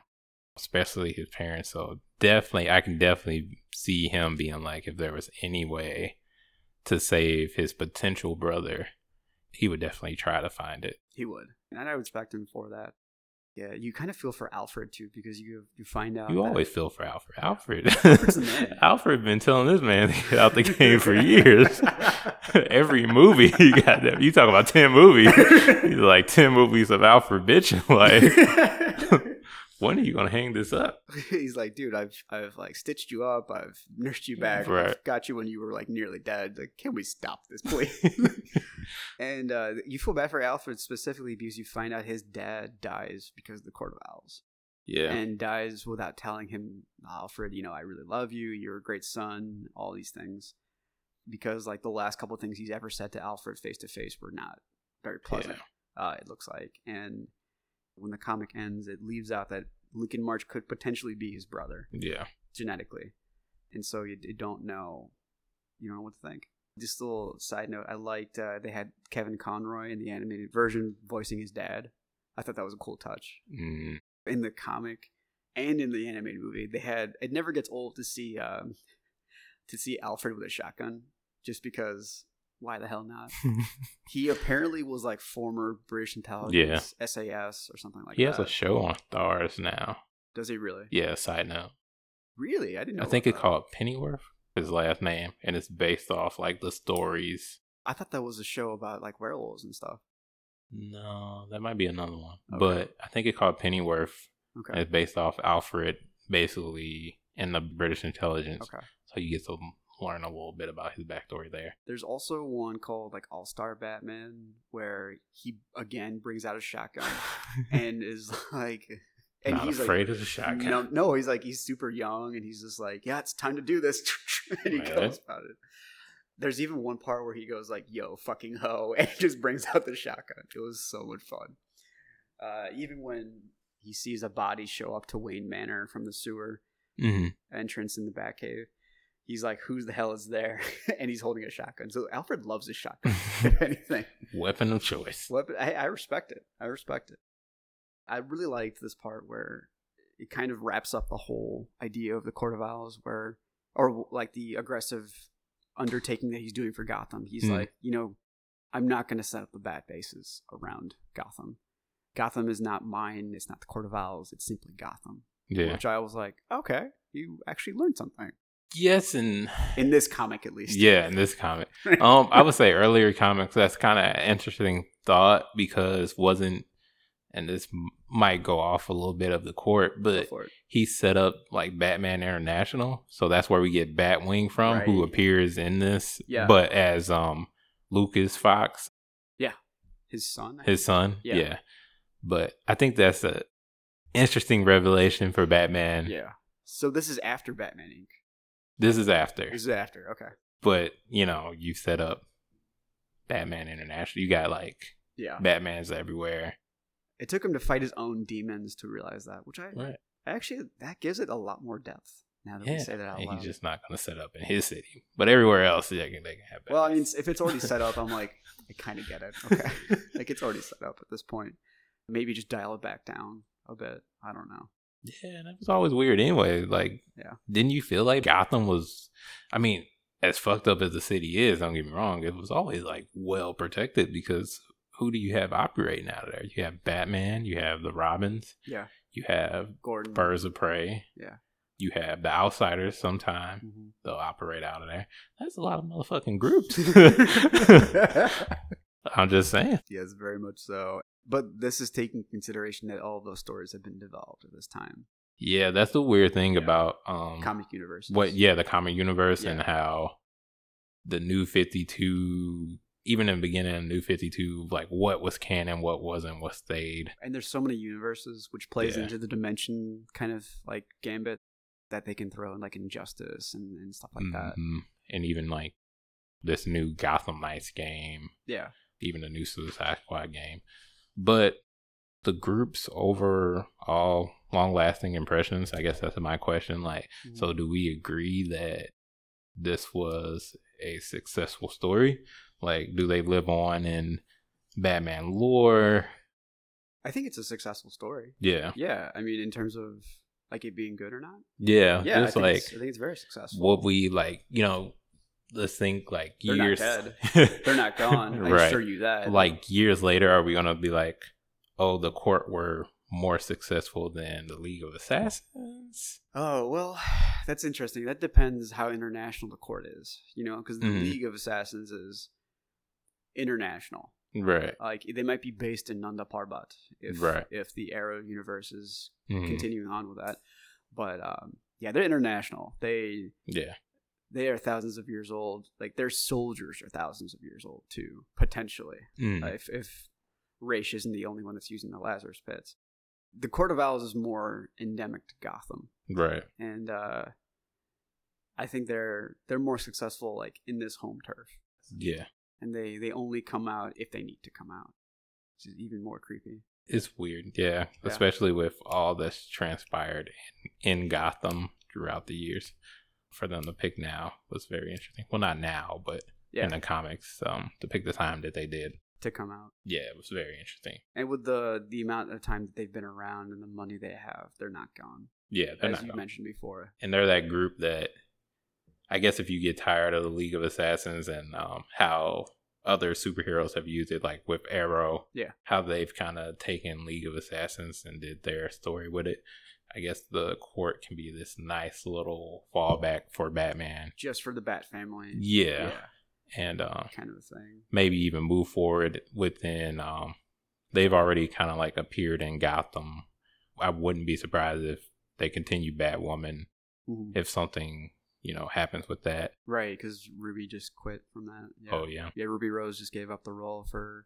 Especially his parents. So definitely, I can definitely see him being like, if there was any way to save his potential brother, he would definitely try to find it. He would, and I respect him for that. Yeah, you kind of feel for Alfred too because you you find out You always feel for Alfred. Alfred, Alfred's man. (laughs) Alfred been telling this man to (laughs) get out the (laughs) game for years. Every movie he got that. You talk about ten movies. He's like ten movies of Alfred bitching. Like, when are you gonna hang this up? (laughs) He's like, dude, I've I've like stitched you up, I've nursed you back, Right. I've got you when you were like nearly dead. Like, can we stop this, (laughs) please? (laughs) and uh, you feel bad for Alfred specifically because you find out his dad dies because of the Court of Owls, Yeah, and dies without telling him, Alfred, you know, I really love you. You're a great son. All these things, because like the last couple of things he's ever said to Alfred face to face were not very pleasant. Uh, it looks like, and when the comic ends, it leaves out that Lincoln March could potentially be his brother yeah, genetically. and so you, you don't know, you don't know what to think. Just a little side note: I liked uh, they had Kevin Conroy in the animated version voicing his dad. I thought that was a cool touch. Mm. In the comic and in the animated movie, they had it never gets old to see um, to see Alfred with a shotgun, just because why the hell not? (laughs) he apparently was like former British intelligence, yeah. SAS or something like he that. He has a show on Stars now. Does he really? Yeah, side note. Really? I didn't know. I think it's called Pennyworth, his last name, and it's based off like the stories. I thought that was a show about like werewolves and stuff. No, that might be another one. Okay. But I think it's called Pennyworth. Okay. It's based off Alfred, basically in the British intelligence. Okay. So you get to learn a little bit about his backstory there. There's also one called like All Star Batman where he again brings out a shotgun (laughs) and is like, and Not he's afraid like, of the shotgun. No, no, he's like he's super young and he's just like, yeah, it's time to do this, (laughs) and he Right. goes about it. There's even one part where he goes like, "Yo, fucking ho," (laughs) and just brings out the shotgun. It was so much fun. Uh, even when he sees a body show up to Wayne Manor from the sewer hmm entrance in the Batcave, he's like, "Who the hell is there?" (laughs) and he's holding a shotgun. So Alfred loves his shotgun. (laughs) if anything, Weapon of choice. Weapon- I, I respect it. I respect it. I really liked this part where it kind of wraps up the whole idea of the Court of Owls, where, or like the aggressive undertaking that he's doing for Gotham. He's Hmm. like, you know, I'm not going to set up the bat bases around Gotham. Gotham is not mine. It's not the Court of Owls. It's simply Gotham. Yeah. Which I was like, okay, you actually learned something Yes, and in this comic, at least. yeah, in this comic. um, I would say earlier comics. That's kind of interesting thought because wasn't, and this might go off a little bit of the court, but he set up like Batman International, so that's where we get Batwing from, who appears in this, Yeah. but as um Lucius Fox, Yeah, His son. his son, Yeah. yeah. But I think that's a interesting revelation for Batman. yeah. So this is after Batman Inc. This is after, This is after. Okay. but you know, you set up Batman International. You got like Yeah. Batman's everywhere. It took him to fight his own demons to realize that, which I Right. actually that gives it a lot more depth. Now that Yeah, we say that out and loud. he's just not going to set up in his city, but everywhere else they can, they can have. well, I mean, if it's already set up, I'm like, (laughs) I kind of get it. Okay, (laughs) like it's already set up at this point. Maybe just dial it back down a bit. I don't know. Yeah, that was always weird. Anyway, like, Yeah. didn't you feel like Gotham was? I mean, as fucked up as the city is, don't get me wrong, it was always like well protected because who do you have operating out of there? You have Batman, you have the Robins, Yeah, you have Gordon. Birds of Prey, Yeah. you have the Outsiders. Sometime Mhm. they'll operate out of there. That's a lot of motherfucking groups. (laughs) (laughs) (laughs) I'm just saying. yes, very much so. But this is taking consideration that all of those stories have been developed at this time. Yeah, that's the weird thing Yeah. about um Comic universe. what yeah the comic universe and how the new 52 even in the beginning of new 52 like what was canon what wasn't what stayed and there's so many universes which plays Yeah. into the dimension kind of like gambit that they can throw in like injustice and, and stuff like that Mhm. and even like this new gotham knights game yeah even the new suicide squad game but the groups overall long lasting impressions i guess that's my question like Mm-hmm. So, do we agree that this was a successful story? Like, do they live on in Batman lore? i think it's a successful story Yeah, yeah i mean in terms of like it being good or not yeah. yeah I just think, like it's, I think it's very successful what we like, you know. Let's think like They're not years. dead. (laughs) they're not gone i right? assure you that Like years later, are we gonna be like, oh, the court were more successful than the League of Assassins? oh well (sighs) that's interesting that depends how international the court is you know because the Mhm. league of assassins is international Right. like they might be based in nanda parbat if Right. if the arrow universe is Mhm. continuing on with that. But um, yeah, they're international. They Yeah. They are thousands of years old. Like their soldiers are thousands of years old too, potentially. Mm. Uh, if if Ra's isn't the only one that's using the Lazarus pits, the Court of Owls is more endemic to Gotham, Right. and uh, I think they're they're more successful like in this home turf, Yeah. and they they only come out if they need to come out, which is even more creepy. It's weird, yeah, Yeah. especially with all that's transpired in, in Gotham throughout the years. For them to pick now was very interesting. Well, not now, but Yeah. in the comics, um, to pick the time that they did. to come out. Yeah, it was very interesting. And with the the amount of time that they've been around and the money they have, they're not gone. Yeah, they're as not you gone. mentioned before. and they're that group that I guess if you get tired of the League of Assassins and um, how other superheroes have used it, like with Arrow, Yeah. how they've kind of taken League of Assassins and did their story with it. I guess the court can be this nice little fallback for Batman. Just for the Bat family. Yeah, and uh, kind of a thing. maybe even move forward within. Um, they've already kind of like appeared in Gotham. I wouldn't be surprised if they continue Batwoman Mhm. if something you know happens with that. Right, because Ruby just quit from that. Yeah. Oh yeah, yeah, Ruby Rose just gave up the role for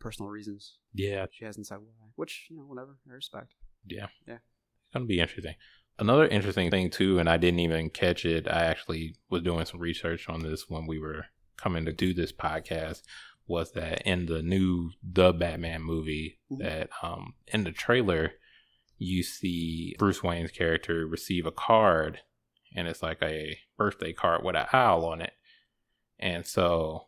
personal reasons. yeah, She hasn't said why, which you know, whatever, I respect. yeah, Yeah. Gonna be interesting. Another interesting thing too, and I didn't even catch it. I actually was doing some research on this when we were coming to do this podcast. Was that in the new the Batman movie Mhm. that um in the trailer you see Bruce Wayne's character receive a card and it's like a birthday card with an owl on it. And so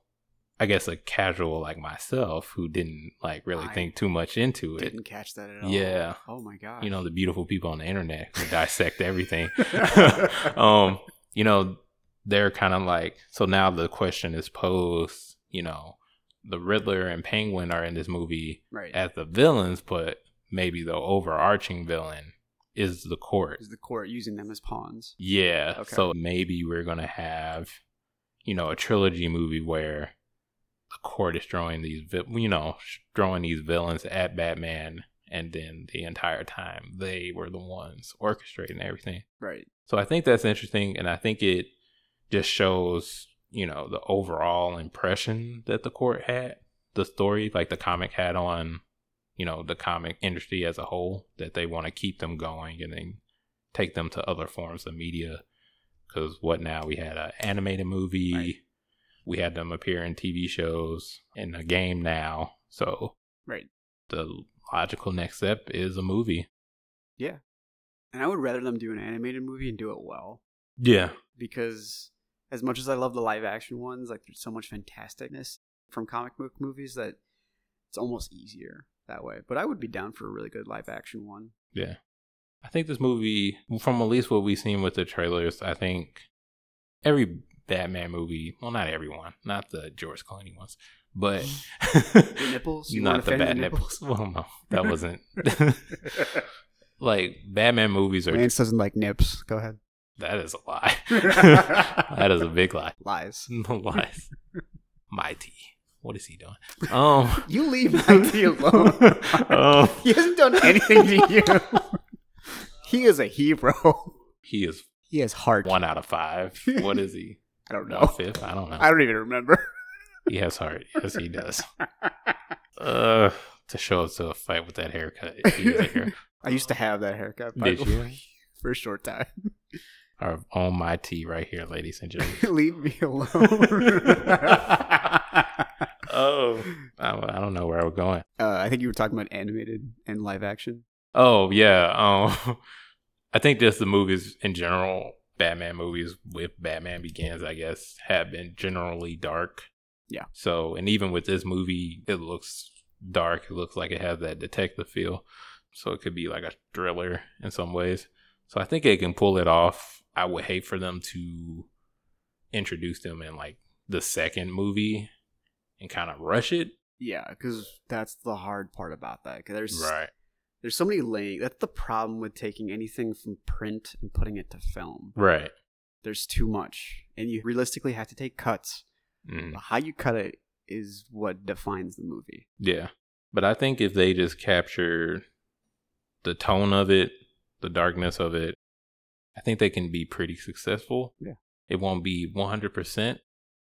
I guess a casual like myself who didn't like really I think too much into it. Didn't catch that at all. Yeah. Oh my god. You know, the beautiful people on the internet who dissect everything. (laughs) (laughs) um, you know, they're kind of like so now the question is posed, you know, the Riddler and Penguin are in this movie right. as the villains, but maybe the overarching villain is the court. Is the court using them as pawns? Yeah. Okay. So maybe we're gonna have, you know, a trilogy movie where court is throwing these, you know, throwing these villains at Batman, and then the entire time they were the ones orchestrating everything. Right. So I think that's interesting, and I think it just shows, you know, the overall impression that the court had, the story, like the comic had on, you know, the comic industry as a whole, that they want to keep them going and then take them to other forms of media. Because what now? We had an animated movie, Right. We had them appear in TV shows, in a game now. So Right. the logical next step is a movie. Yeah. And I would rather them do an animated movie and do it well. Yeah. because as much as I love the live action ones, like there's so much fantasticness from comic book movies that it's almost easier that way. But I would be down for a really good live action one. Yeah. I think this movie, from at least what we've seen with the trailers, I think every Batman movie, well, not everyone, not the George Clooney ones, but (laughs) (laughs) The nipples? You not the bad the nipples. Well, no, (laughs) that wasn't. like Batman movies are. Lance doesn't like nips. Go ahead. That is a lie. that is a big lie. Lies. No lies. MaTi. What is he doing? Um. You leave Mikey alone. um. he hasn't done anything to you. he is a hero. He is He has heart. one out of five. What is he? I don't know. fifth? I don't know. I don't even remember. He has heart. (laughs) Yes, he does. Uh, to show up to a fight with that haircut. He is a hero. (laughs) I used to have that haircut. Did you? (laughs) For a short time. Or on my tee right here, ladies and gentlemen. Leave me alone. oh, I, I don't know where I was going. Uh, I think you were talking about animated and live action. Oh yeah. Um, I think just the movies in general, Batman movies with Batman Begins, I guess, have been generally dark. Yeah. So, and even with this movie, it looks dark. It looks like it has that detective feel. So it could be like a thriller in some ways. So I think it can pull it off. I would hate for them to introduce them in like the second movie and kind of rush it. Yeah, because that's the hard part about that. 'cause there's Right. There's so many laying. That's the problem with taking anything from print and putting it to film. Right. There's too much, and you realistically have to take cuts. Mm. How you cut it is what defines the movie. Yeah. But I think if they just capture the tone of it, the darkness of it, I think they can be pretty successful. Yeah. It won't be 100%.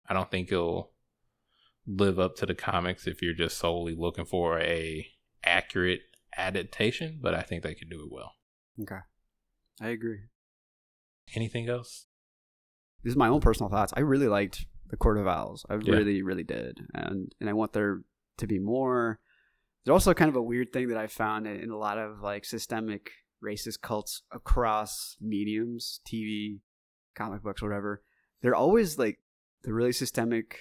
I don't think it'll live up to the comics if you're just solely looking for a accurate adaptation, but I think they could do it well. Okay, I agree. Anything else? This is my own personal thoughts. I really liked the Court of Owls. I Yeah. really, really did, and and I want there to be more. There's also kind of a weird thing that I found in a lot of like systemic racist cults across mediums, TV, comic books whatever, they're always like the really systemic,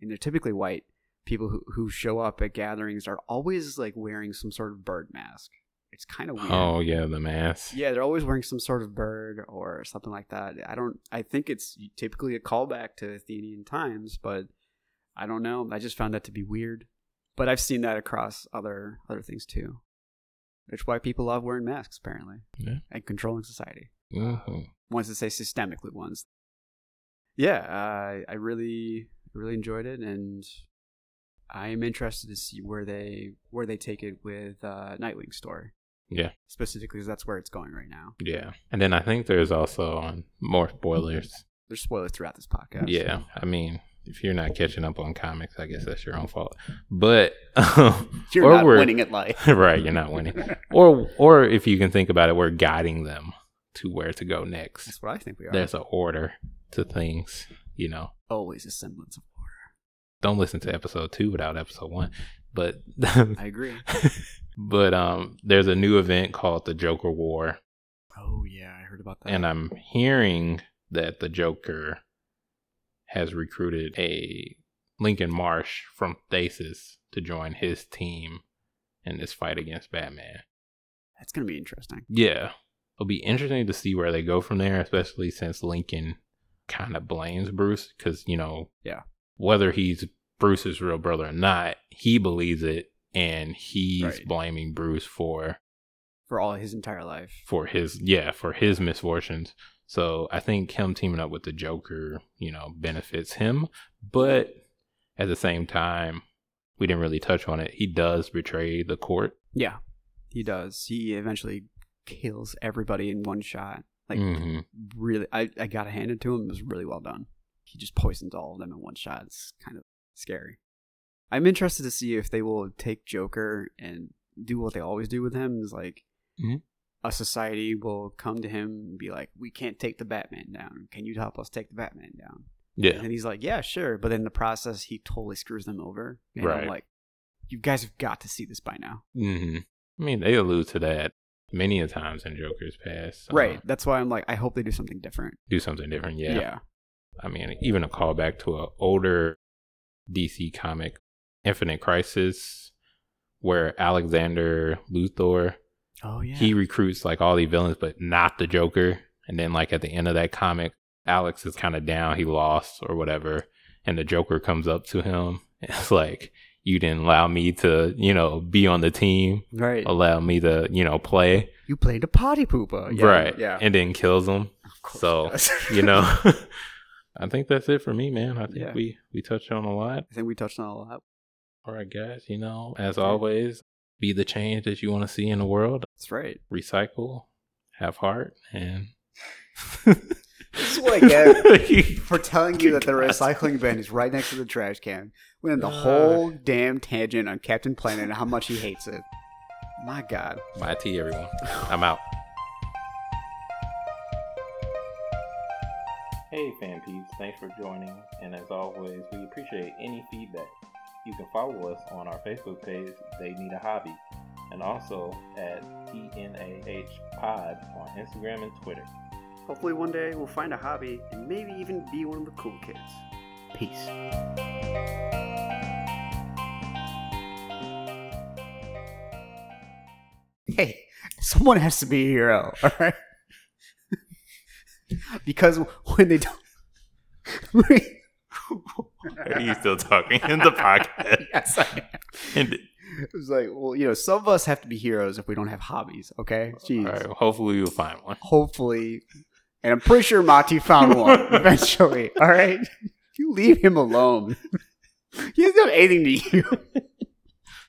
and they're typically white people who who show up at gatherings are always like wearing some sort of bird mask. It's kind of weird. Oh yeah, the mask. Yeah, they're always wearing some sort of bird or something like that. I don't. I think it's typically a callback to Athenian times, but I don't know. I just found that to be weird. But I've seen that across other other things too. It's why people love wearing masks, apparently, Yeah. and controlling society. Mhm. Ones that say systemically ones. Yeah, uh, I really really enjoyed it, and I'm interested to see where they where they take it with uh, Nightwing's story Yeah, specifically, because that's where it's going right now. yeah. And then I think there's also um, more spoilers. There's spoilers throughout this podcast. Yeah, I mean, if you're not catching up on comics, I guess that's your own fault. But You're or not we're- winning at life. (laughs) right, you're not winning. Or or if you can think about it, we're guiding them to where to go next. That's what I think we are. There's an order to things, you know. always a semblance of. Don't listen to episode two without episode one. But I agree. (laughs) but um there's a new event called the Joker War. Oh yeah, I heard about that. And I'm hearing that the Joker has recruited a Lincoln March from Thesis to join his team in this fight against Batman. that's gonna be interesting. Yeah. It'll be interesting to see where they go from there, especially since Lincoln kind of blames Bruce because, you know, Yeah. Whether he's Bruce's real brother or not, he believes it and he's Right. blaming Bruce for For all his entire life. for his yeah for his misfortunes so i think him teaming up with the joker you know benefits him but at the same time we didn't really touch on it he does betray the court Yeah, he does. He eventually kills everybody in one shot. Like Mhm. really, I I got to hand it to him. It was really well done. He just poisons all of them in one shot. It's kind of scary. I'm interested to see if they will take Joker and do what they always do with him. Is like Mhm. a society will come to him and be like, "We can't take the Batman down. Can you help us take the Batman down?" yeah And he's like, "Yeah, sure." But in the process, he totally screws them over. And I'm Right. like, "You guys have got to see this by now." hmm i mean they allude to that many a times in joker's past uh, Right. That's why I'm like, I hope they do something different. do something different yeah. yeah. I mean even a callback to an older dc comic infinite crisis where alexander luthor Oh yeah. he recruits like all the villains, but not the Joker. And then like at the end of that comic, Alex is kind of down, he lost or whatever, and the Joker comes up to him. (laughs) It's like you didn't allow me to, you know, be on the team, right. allow me to, you know, play, You played a potty pooper. Yeah, right? Yeah. and then kills him. Of course so. You know, (laughs) (laughs) I think that's it for me, man. I think Yeah. we we touched on a lot. I think we touched on a lot. All right, guys. You know, as always, be the change that you want to see in the world. That's right. Recycle, have heart, and. (laughs) This is what I get (laughs) for telling you that the recycling bin is right next to the trash can. Went in the Uh. whole damn tangent on Captain Planet and how much he hates it. My God. MaTi, everyone. I'm out. Hey, fan peeps. Thanks for joining. And as always, we appreciate any feedback. You can follow us on our Facebook page, They Need a Hobby, and also at TNAH Pod on Instagram and Twitter. Hopefully one day we'll find a hobby and maybe even be one of the cool kids. Peace. Hey, someone has to be a hero, (laughs) alright? Because when they don't. Are you still talking in the podcast? (laughs) yes, I am. And, It was like, well, you know, some of us have to be heroes if we don't have hobbies, okay? Jeez. all right, hopefully you'll find one. Hopefully. And I'm pretty sure Mati found one (laughs) eventually, all right? You leave him alone. He doesn't have anything to you.